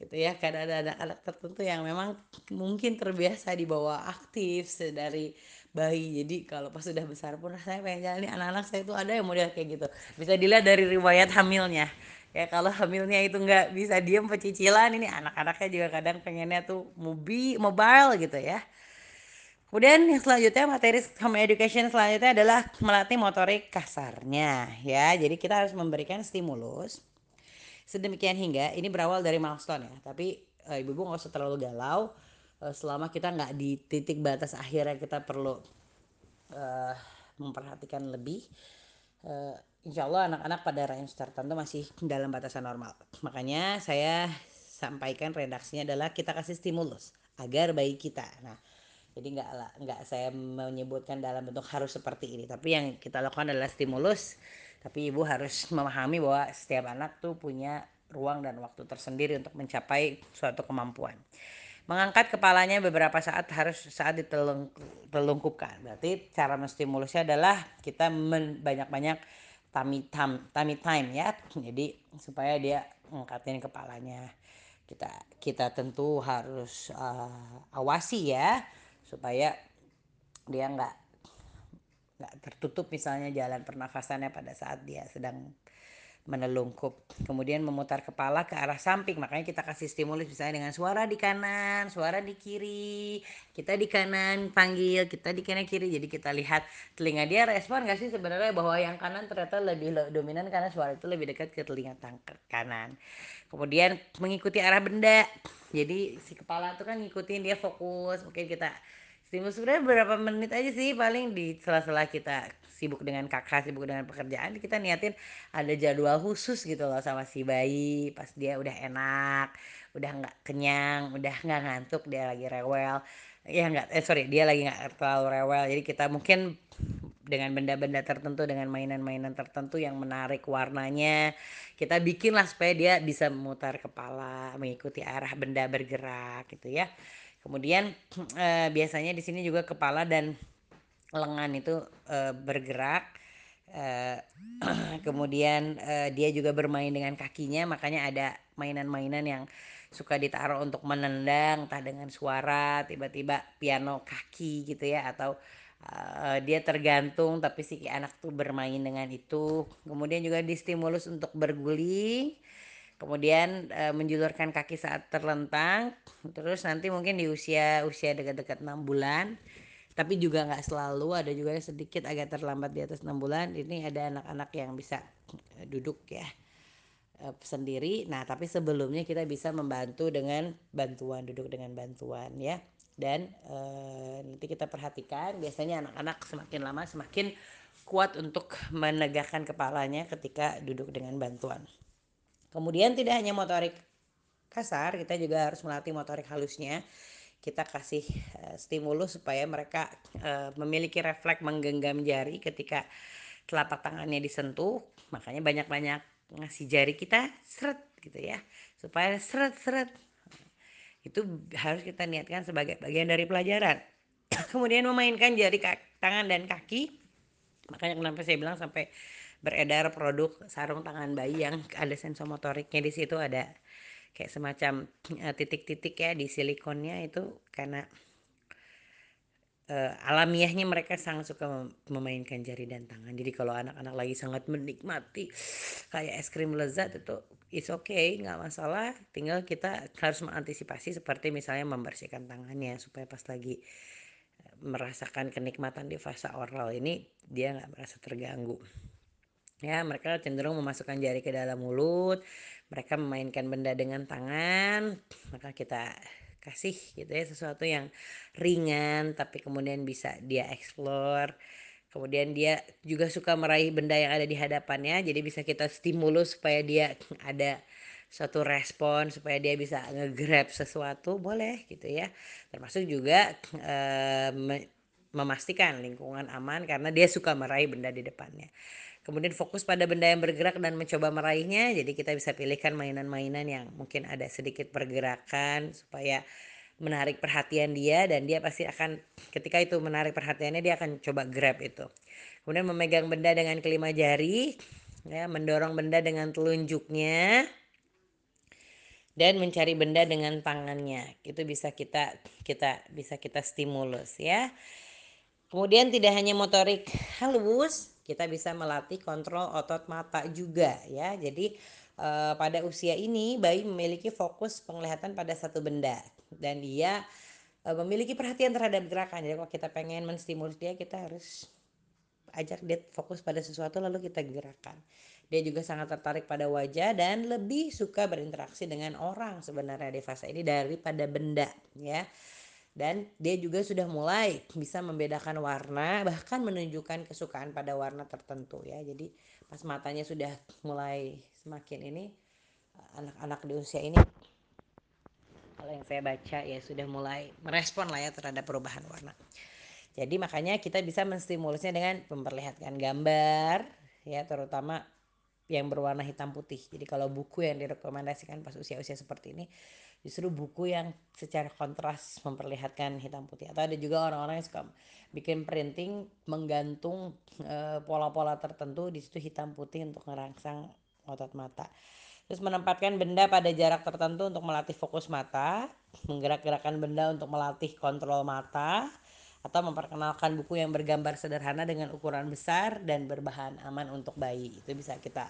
gitu ya. Karena ada anak-anak tertentu yang memang mungkin terbiasa dibawa aktif dari bayi. Jadi kalau pas sudah besar pun saya pengen jalan ini anak-anak saya itu ada yang model kayak gitu. Bisa dilihat dari riwayat hamilnya. Ya kalau hamilnya itu nggak bisa diem pecicilan ini anak-anaknya juga kadang pengennya tuh mobi mobile gitu ya. Kemudian yang selanjutnya materi home education selanjutnya adalah melatih motorik kasarnya ya. Jadi kita harus memberikan stimulus sedemikian hingga ini berawal dari milestone ya tapi uh, ibu-ibu nggak usah terlalu galau uh, selama kita nggak di titik batas akhirnya kita perlu uh, memperhatikan lebih uh, insya Allah anak-anak pada range tertentu masih dalam batasan normal. Makanya saya sampaikan redaksinya adalah kita kasih stimulus agar bayi kita. Nah, jadi nggak nggak saya menyebutkan dalam bentuk harus seperti ini, tapi yang kita lakukan adalah stimulus. Tapi ibu harus memahami bahwa setiap anak tuh punya ruang dan waktu tersendiri untuk mencapai suatu kemampuan. Mengangkat kepalanya beberapa saat harus saat ditelungkupkan. Berarti cara menstimulusnya adalah kita banyak-banyak tummy time, tummy time ya. Jadi supaya dia ngangkatin kepalanya. Kita kita tentu harus uh, awasi ya supaya dia nggak nggak tertutup misalnya jalan pernafasannya pada saat dia sedang menelungkup. Kemudian memutar kepala ke arah samping makanya kita kasih stimulus misalnya dengan suara di kanan suara di kiri kita di kanan panggil kita di kanan kiri. Jadi kita lihat telinga dia respon gak sih sebenarnya bahwa yang kanan ternyata lebih dominan karena suara itu lebih dekat ke telinga tangker kanan. Kemudian mengikuti arah benda. Jadi si kepala itu kan ngikutin dia fokus. Mungkin kita stimulus sebenarnya beberapa menit aja sih paling di sela-sela kita sibuk dengan kakak sibuk dengan pekerjaan kita niatin ada jadwal khusus gitu loh sama si bayi. Pas dia udah enak udah nggak kenyang udah nggak ngantuk dia lagi rewel. Ya nggak eh sorry dia lagi nggak terlalu rewel. Jadi kita mungkin dengan benda-benda tertentu dengan mainan-mainan tertentu yang menarik warnanya kita bikinlah supaya dia bisa memutar kepala mengikuti arah benda bergerak gitu ya kemudian eh, biasanya di sini juga kepala dan lengan itu uh, bergerak uh, kemudian uh, dia juga bermain dengan kakinya makanya ada mainan-mainan yang suka ditaruh untuk menendang entah dengan suara tiba-tiba piano kaki gitu ya atau uh, dia tergantung tapi si anak tuh bermain dengan itu. Kemudian juga distimulus untuk berguling kemudian e, menjulurkan kaki saat terlentang terus nanti mungkin di usia usia dekat-dekat enam bulan. Tapi juga nggak selalu ada juga sedikit agak terlambat di atas enam bulan. Ini ada anak-anak yang bisa eh, duduk ya eh, sendiri. Nah tapi sebelumnya kita bisa membantu dengan bantuan duduk dengan bantuan ya. Dan e, nanti kita perhatikan biasanya anak-anak semakin lama semakin kuat untuk menegakkan kepalanya ketika duduk dengan bantuan kemudian tidak hanya motorik kasar kita juga harus melatih motorik halusnya. Kita kasih uh, stimulus supaya mereka uh, memiliki refleks menggenggam jari ketika telapak tangannya disentuh. Makanya banyak-banyak ngasih jari kita seret gitu ya. Supaya seret-seret itu harus kita niatkan sebagai bagian dari pelajaran. Kemudian memainkan jari tangan dan kaki. Makanya kenapa saya bilang sampai beredar produk sarung tangan bayi yang ada sensomotoriknya di situ ada kayak semacam eh, titik-titik ya di silikonnya itu karena uh, alamiahnya mereka sangat suka memainkan jari dan tangan. Jadi kalau anak-anak lagi sangat menikmati kayak es krim lezat itu it's okay, nggak masalah. Tinggal kita harus mengantisipasi seperti misalnya membersihkan tangannya supaya pas lagi eh, merasakan kenikmatan di fase oral ini dia nggak merasa terganggu. Ya, mereka cenderung memasukkan jari ke dalam mulut, mereka memainkan benda dengan tangan, maka kita kasih gitu ya sesuatu yang ringan tapi kemudian bisa dia explore. Kemudian dia juga suka meraih benda yang ada di hadapannya, jadi bisa kita stimulus supaya dia ada suatu respon supaya dia bisa ngegrab sesuatu boleh gitu ya. Termasuk juga eh, memastikan lingkungan aman karena dia suka meraih benda di depannya kemudian fokus pada benda yang bergerak dan mencoba meraihnya. Jadi kita bisa pilihkan mainan-mainan yang mungkin ada sedikit pergerakan supaya menarik perhatian dia dan dia pasti akan ketika itu menarik perhatiannya dia akan coba grab itu. Kemudian memegang benda dengan kelima jari ya mendorong benda dengan telunjuknya dan mencari benda dengan tangannya. Itu bisa kita kita bisa kita stimulus ya. Kemudian tidak hanya motorik halus kita bisa melatih kontrol otot mata juga ya. Jadi uh, pada usia ini bayi memiliki fokus penglihatan pada satu benda dan dia uh, memiliki perhatian terhadap gerakan. Jadi kalau kita pengen menstimulus dia kita harus ajak dia fokus pada sesuatu lalu kita gerakan. Dia juga sangat tertarik pada wajah dan lebih suka berinteraksi dengan orang sebenarnya di fase ini daripada benda ya dan dia juga sudah mulai bisa membedakan warna bahkan menunjukkan kesukaan pada warna tertentu ya. Jadi pas matanya sudah mulai semakin ini anak-anak di usia ini kalau yang saya baca ya sudah mulai merespon lah ya terhadap perubahan warna. Jadi makanya kita bisa menstimulusnya dengan memperlihatkan gambar ya terutama yang berwarna hitam putih. Jadi kalau buku yang direkomendasikan pas usia-usia seperti ini justru buku yang secara kontras memperlihatkan hitam putih. Atau ada juga orang-orang yang suka bikin printing menggantung pola pola-pola tertentu di situ hitam putih untuk merangsang otot mata. Terus menempatkan benda pada jarak tertentu untuk melatih fokus mata menggerak-gerakan benda untuk melatih kontrol mata atau memperkenalkan buku yang bergambar sederhana dengan ukuran besar dan berbahan aman untuk bayi. Itu bisa kita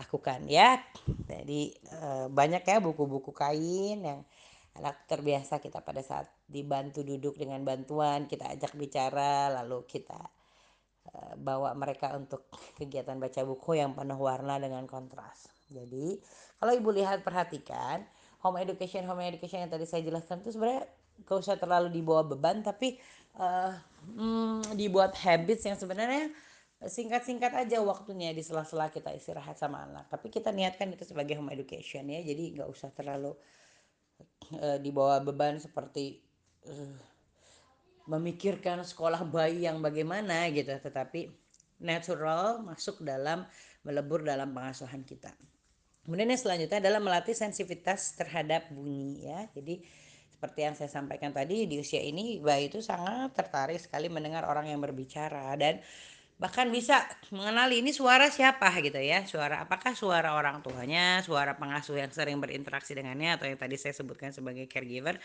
lakukan ya. Jadi eh, banyak ya buku-buku kain yang anak terbiasa kita pada saat dibantu duduk dengan bantuan kita ajak bicara lalu kita eh, bawa mereka untuk kegiatan baca buku yang penuh warna dengan kontras. Jadi kalau ibu lihat perhatikan home education home education yang tadi saya jelaskan itu sebenarnya gak usah terlalu dibawa beban tapi uh, hmm, dibuat habits yang sebenarnya singkat-singkat aja waktunya di sela-sela kita istirahat sama anak. Tapi kita niatkan itu sebagai home education ya. Jadi nggak usah terlalu uh, dibawa beban seperti uh, memikirkan sekolah bayi yang bagaimana gitu. Tetapi natural masuk dalam melebur dalam pengasuhan kita. Kemudian yang selanjutnya adalah melatih sensitivitas terhadap bunyi ya. Jadi seperti yang saya sampaikan tadi di usia ini bayi itu sangat tertarik sekali mendengar orang yang berbicara. Dan bahkan bisa mengenali ini suara siapa gitu ya suara apakah suara orang tuanya suara pengasuh yang sering berinteraksi dengannya atau yang tadi saya sebutkan sebagai caregiver.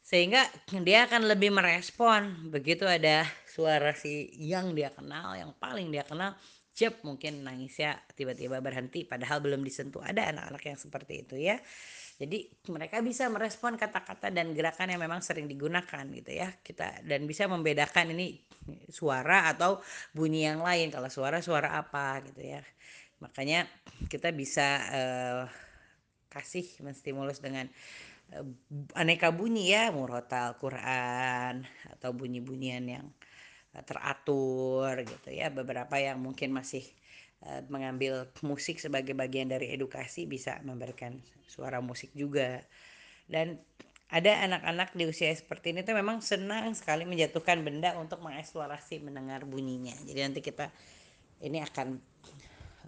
Sehingga dia akan lebih merespon. Begitu ada suara si yang dia kenal yang paling dia kenal cep mungkin nangisnya tiba-tiba berhenti padahal belum disentuh. Ada anak-anak yang seperti itu ya jadi mereka bisa merespon kata-kata dan gerakan yang memang sering digunakan gitu ya. Kita dan bisa membedakan ini suara atau bunyi yang lain. Kalau suara suara apa gitu ya. Makanya kita bisa uh, kasih menstimulus dengan uh, aneka bunyi ya. Murotal Quran atau bunyi-bunyian yang uh, teratur gitu ya. Beberapa yang mungkin masih mengambil musik sebagai bagian dari edukasi bisa memberikan suara musik juga dan ada anak-anak di usia seperti ini tuh memang senang sekali menjatuhkan benda untuk mengeksplorasi mendengar bunyinya. Jadi nanti kita ini akan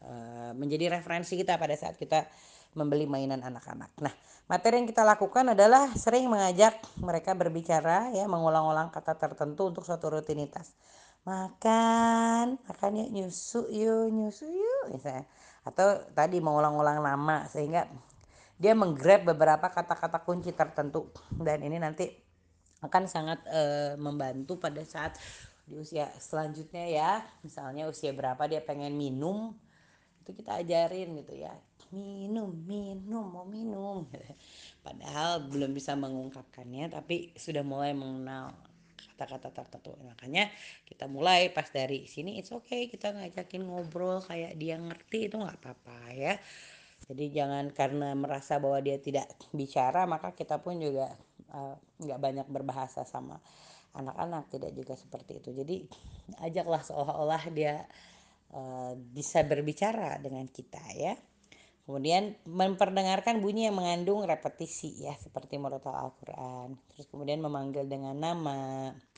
uh, menjadi referensi kita pada saat kita membeli mainan anak-anak. Nah, materi yang kita lakukan adalah sering mengajak mereka berbicara ya, mengulang-ulang kata tertentu untuk suatu rutinitas. Makan, makan yuk, nyusu yuk, nyusu yuk misalnya. Atau tadi mengulang-ulang nama sehingga dia menggrab beberapa kata-kata kunci tertentu. Dan ini nanti akan sangat e, membantu pada saat di usia selanjutnya ya. Misalnya usia berapa dia pengen minum itu kita ajarin gitu ya. Minum minum mau minum. Padahal belum bisa mengungkapkannya tapi sudah mulai mengenal kata-kata tertentu makanya kita mulai pas dari sini it's okay kita ngajakin ngobrol kayak dia ngerti itu nggak apa-apa ya jadi jangan karena merasa bahwa dia tidak bicara maka kita pun juga uh, nggak banyak berbahasa sama anak-anak tidak juga seperti itu. Jadi ajaklah seolah-olah dia uh, bisa berbicara dengan kita ya. Kemudian memperdengarkan bunyi yang mengandung repetisi ya seperti murotal Al-Qur'an. Terus kemudian memanggil dengan nama uh,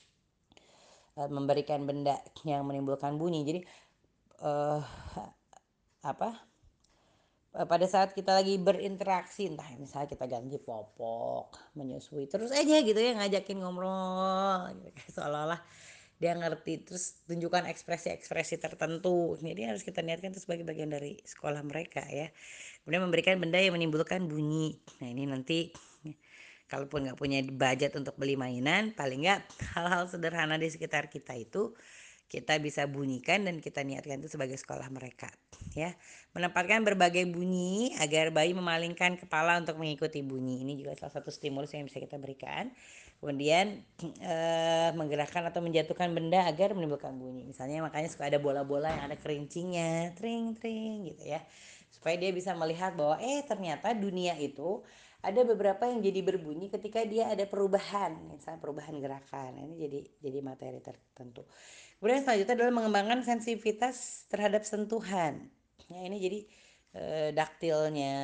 memberikan benda yang menimbulkan bunyi. Jadi uh, apa Eh, pada saat kita lagi berinteraksi entah misalnya kita ganti popok menyusui terus aja gitu ya ngajakin ngobrol gitu. seolah-olah dia ngerti terus tunjukkan ekspresi-ekspresi tertentu jadi harus kita niatkan itu sebagai bagian dari sekolah mereka ya kemudian memberikan benda yang menimbulkan bunyi nah ini nanti kalaupun nggak punya budget untuk beli mainan paling nggak hal-hal sederhana di sekitar kita itu kita bisa bunyikan dan kita niatkan itu sebagai sekolah mereka ya. Menempatkan berbagai bunyi agar bayi memalingkan kepala untuk mengikuti bunyi. Ini juga salah satu stimulus yang bisa kita berikan. Kemudian eh, menggerakkan atau menjatuhkan benda agar menimbulkan bunyi. Misalnya makanya suka ada bola-bola yang ada kerincingnya tring tring gitu ya. Supaya dia bisa melihat bahwa eh ternyata dunia itu ada beberapa yang jadi berbunyi ketika dia ada perubahan misalnya perubahan gerakan ini jadi jadi materi tertentu Kemudian selanjutnya adalah mengembangkan sensitivitas terhadap sentuhan. Ya, ini jadi e, daktilnya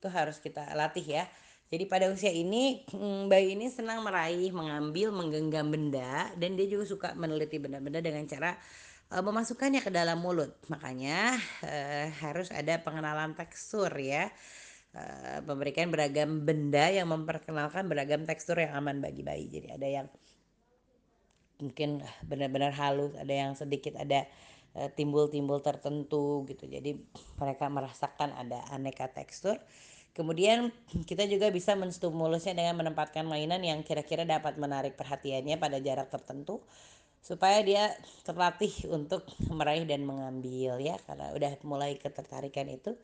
itu harus kita latih ya. Jadi pada usia ini mm, bayi ini senang meraih, mengambil, menggenggam benda dan dia juga suka meneliti benda-benda dengan cara e, memasukkannya ke dalam mulut. Makanya e, harus ada pengenalan tekstur ya. Memberikan beragam benda yang memperkenalkan beragam tekstur yang aman bagi bayi. Jadi ada yang mungkin benar-benar halus ada yang sedikit ada eh, timbul-timbul tertentu gitu. Jadi mereka merasakan ada aneka tekstur. Kemudian kita juga bisa menstimulusnya dengan menempatkan mainan yang kira-kira dapat menarik perhatiannya pada jarak tertentu supaya dia terlatih untuk meraih dan mengambil ya. Karena udah mulai ketertarikan itu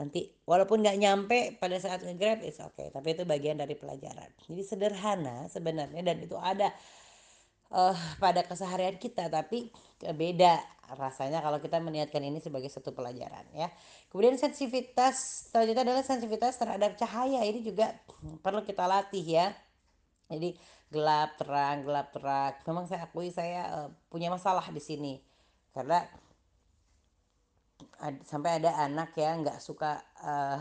nanti walaupun nggak nyampe pada saat ngegrab oke okay, tapi itu bagian dari pelajaran jadi sederhana sebenarnya dan itu ada uh, pada keseharian kita tapi beda rasanya kalau kita meniatkan ini sebagai satu pelajaran ya. Kemudian sensitivitas selanjutnya adalah sensitivitas terhadap cahaya ini juga perlu kita latih ya. Jadi gelap terang gelap terang. Memang saya akui saya uh, punya masalah di sini karena sampai ada anak ya nggak suka uh,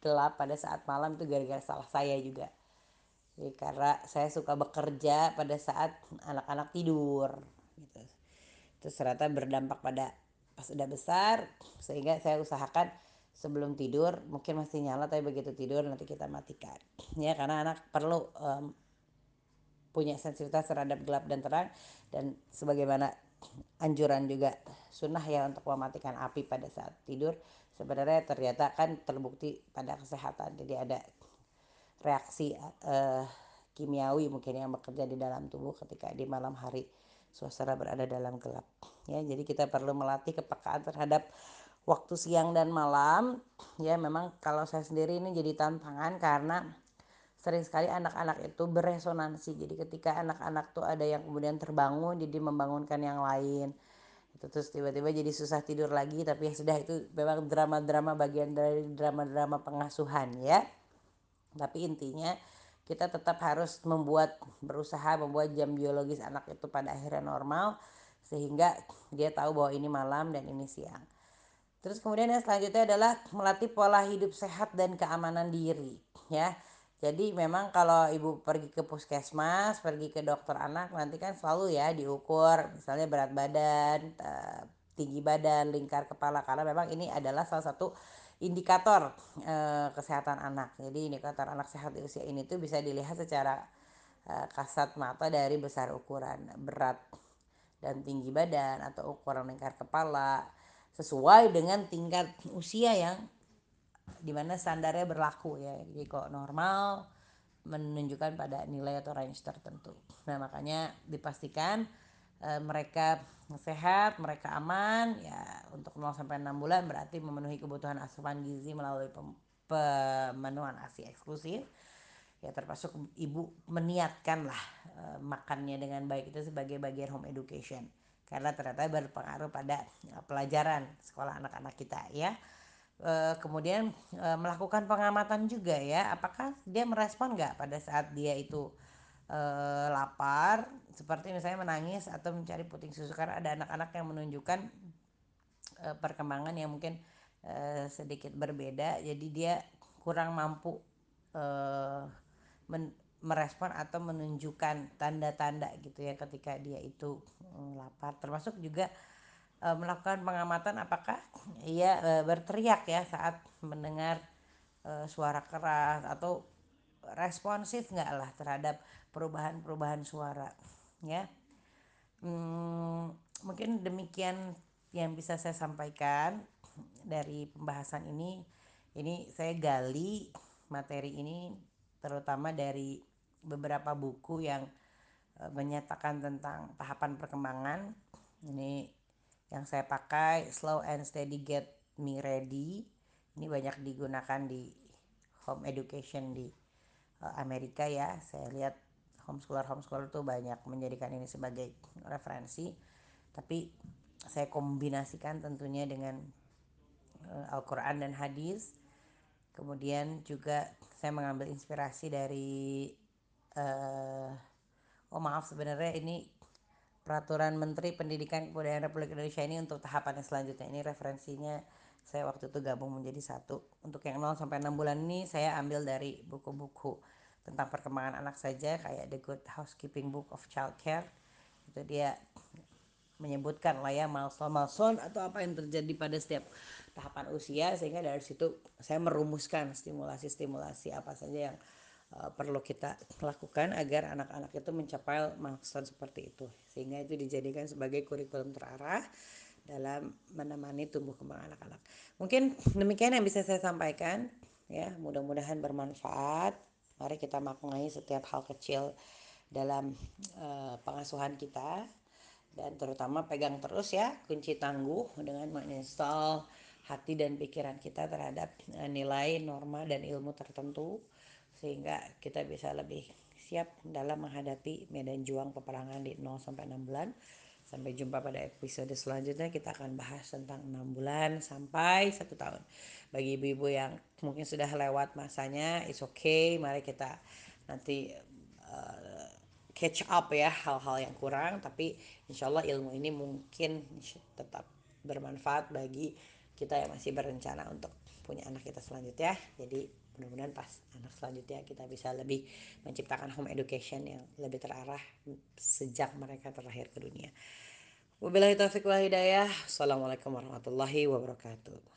gelap pada saat malam itu gara-gara salah saya juga jadi karena saya suka bekerja pada saat anak-anak tidur gitu. Terus ternyata berdampak pada pas udah besar sehingga saya usahakan sebelum tidur mungkin masih nyala tapi begitu tidur nanti kita matikan ya karena anak perlu um, punya sensitivitas terhadap gelap dan terang dan sebagaimana anjuran juga sunnah ya untuk mematikan api pada saat tidur. Sebenarnya ternyata kan terbukti pada kesehatan. Jadi ada reaksi uh, kimiawi mungkin yang bekerja di dalam tubuh ketika di malam hari suasana berada dalam gelap. Ya jadi kita perlu melatih kepekaan terhadap waktu siang dan malam. Ya memang kalau saya sendiri ini jadi tantangan karena sering sekali anak-anak itu beresonansi jadi ketika anak-anak tuh ada yang kemudian terbangun jadi membangunkan yang lain itu terus tiba-tiba jadi susah tidur lagi tapi ya sudah itu memang drama-drama bagian dari drama-drama pengasuhan ya tapi intinya kita tetap harus membuat berusaha membuat jam biologis anak itu pada akhirnya normal sehingga dia tahu bahwa ini malam dan ini siang. Terus kemudian yang selanjutnya adalah melatih pola hidup sehat dan keamanan diri ya. Jadi memang kalau ibu pergi ke puskesmas, pergi ke dokter anak nanti kan selalu ya diukur misalnya berat badan, eh, tinggi badan, lingkar kepala karena memang ini adalah salah satu indikator eh, kesehatan anak. Jadi indikator anak sehat di usia ini tuh bisa dilihat secara eh, kasat mata dari besar ukuran berat dan tinggi badan atau ukuran lingkar kepala sesuai dengan tingkat usia yang di mana standarnya berlaku ya. Jadi kok normal menunjukkan pada nilai atau range tertentu. Nah makanya dipastikan e, mereka sehat mereka aman ya untuk 0 sampai 6 bulan berarti memenuhi kebutuhan asupan gizi melalui pemenuhan ASI eksklusif. Ya termasuk ibu meniatkan lah e, makannya dengan baik itu sebagai bagian home education. Karena ternyata berpengaruh pada pelajaran sekolah anak-anak kita ya kemudian e, melakukan pengamatan juga ya. Apakah dia merespon nggak pada saat dia itu e, lapar? Seperti misalnya menangis atau mencari puting susu. Karena ada anak-anak yang menunjukkan e, perkembangan yang mungkin e, sedikit berbeda. Jadi dia kurang mampu men, merespon atau menunjukkan tanda-tanda gitu ya ketika dia itu lapar. Termasuk juga melakukan pengamatan apakah ia e, berteriak ya saat mendengar e, suara keras atau responsif nggak lah terhadap perubahan-perubahan suara ya. Hmm, mungkin demikian yang bisa saya sampaikan dari pembahasan ini. Ini saya gali materi ini terutama dari beberapa buku yang menyatakan tentang tahapan perkembangan. Ini yang saya pakai slow and steady get me ready. Ini banyak digunakan di home education di Amerika ya. Saya lihat homeschooler homeschooler tuh banyak menjadikan ini sebagai referensi. Tapi saya kombinasikan tentunya dengan Al-Quran dan hadis. Kemudian juga saya mengambil inspirasi dari uh, oh maaf sebenarnya ini peraturan Menteri Pendidikan Kebudayaan Republik Indonesia ini untuk tahapan yang selanjutnya. Ini referensinya saya waktu itu gabung menjadi satu. Untuk yang 0 sampai 6 bulan ini saya ambil dari buku-buku tentang perkembangan anak saja kayak The Good Housekeeping Book of Child Care itu dia menyebutkan lah ya milestone-milestone atau apa yang terjadi pada setiap tahapan usia sehingga dari situ saya merumuskan stimulasi-stimulasi apa saja yang perlu kita lakukan agar anak-anak itu mencapai milestone seperti itu sehingga itu dijadikan sebagai kurikulum terarah dalam menemani tumbuh kembang anak-anak. Mungkin demikian yang bisa saya sampaikan ya, mudah-mudahan bermanfaat. Mari kita maknai setiap hal kecil dalam uh, pengasuhan kita dan terutama pegang terus ya kunci tangguh dengan menginstal hati dan pikiran kita terhadap uh, nilai, norma dan ilmu tertentu sehingga kita bisa lebih siap dalam menghadapi medan juang peperangan di 0 sampai 6 bulan. Sampai jumpa pada episode selanjutnya kita akan bahas tentang 6 bulan sampai 1 tahun. Bagi ibu-ibu yang mungkin sudah lewat masanya, it's okay. Mari kita nanti uh, catch up ya hal-hal yang kurang. Tapi insya Allah ilmu ini mungkin tetap bermanfaat bagi kita yang masih berencana untuk punya anak kita selanjutnya. Jadi mudah-mudahan pas anak selanjutnya kita bisa lebih menciptakan home education yang lebih terarah sejak mereka terlahir ke dunia. Wabillahi taufiq wal hidayah. Assalamualaikum warahmatullahi wabarakatuh.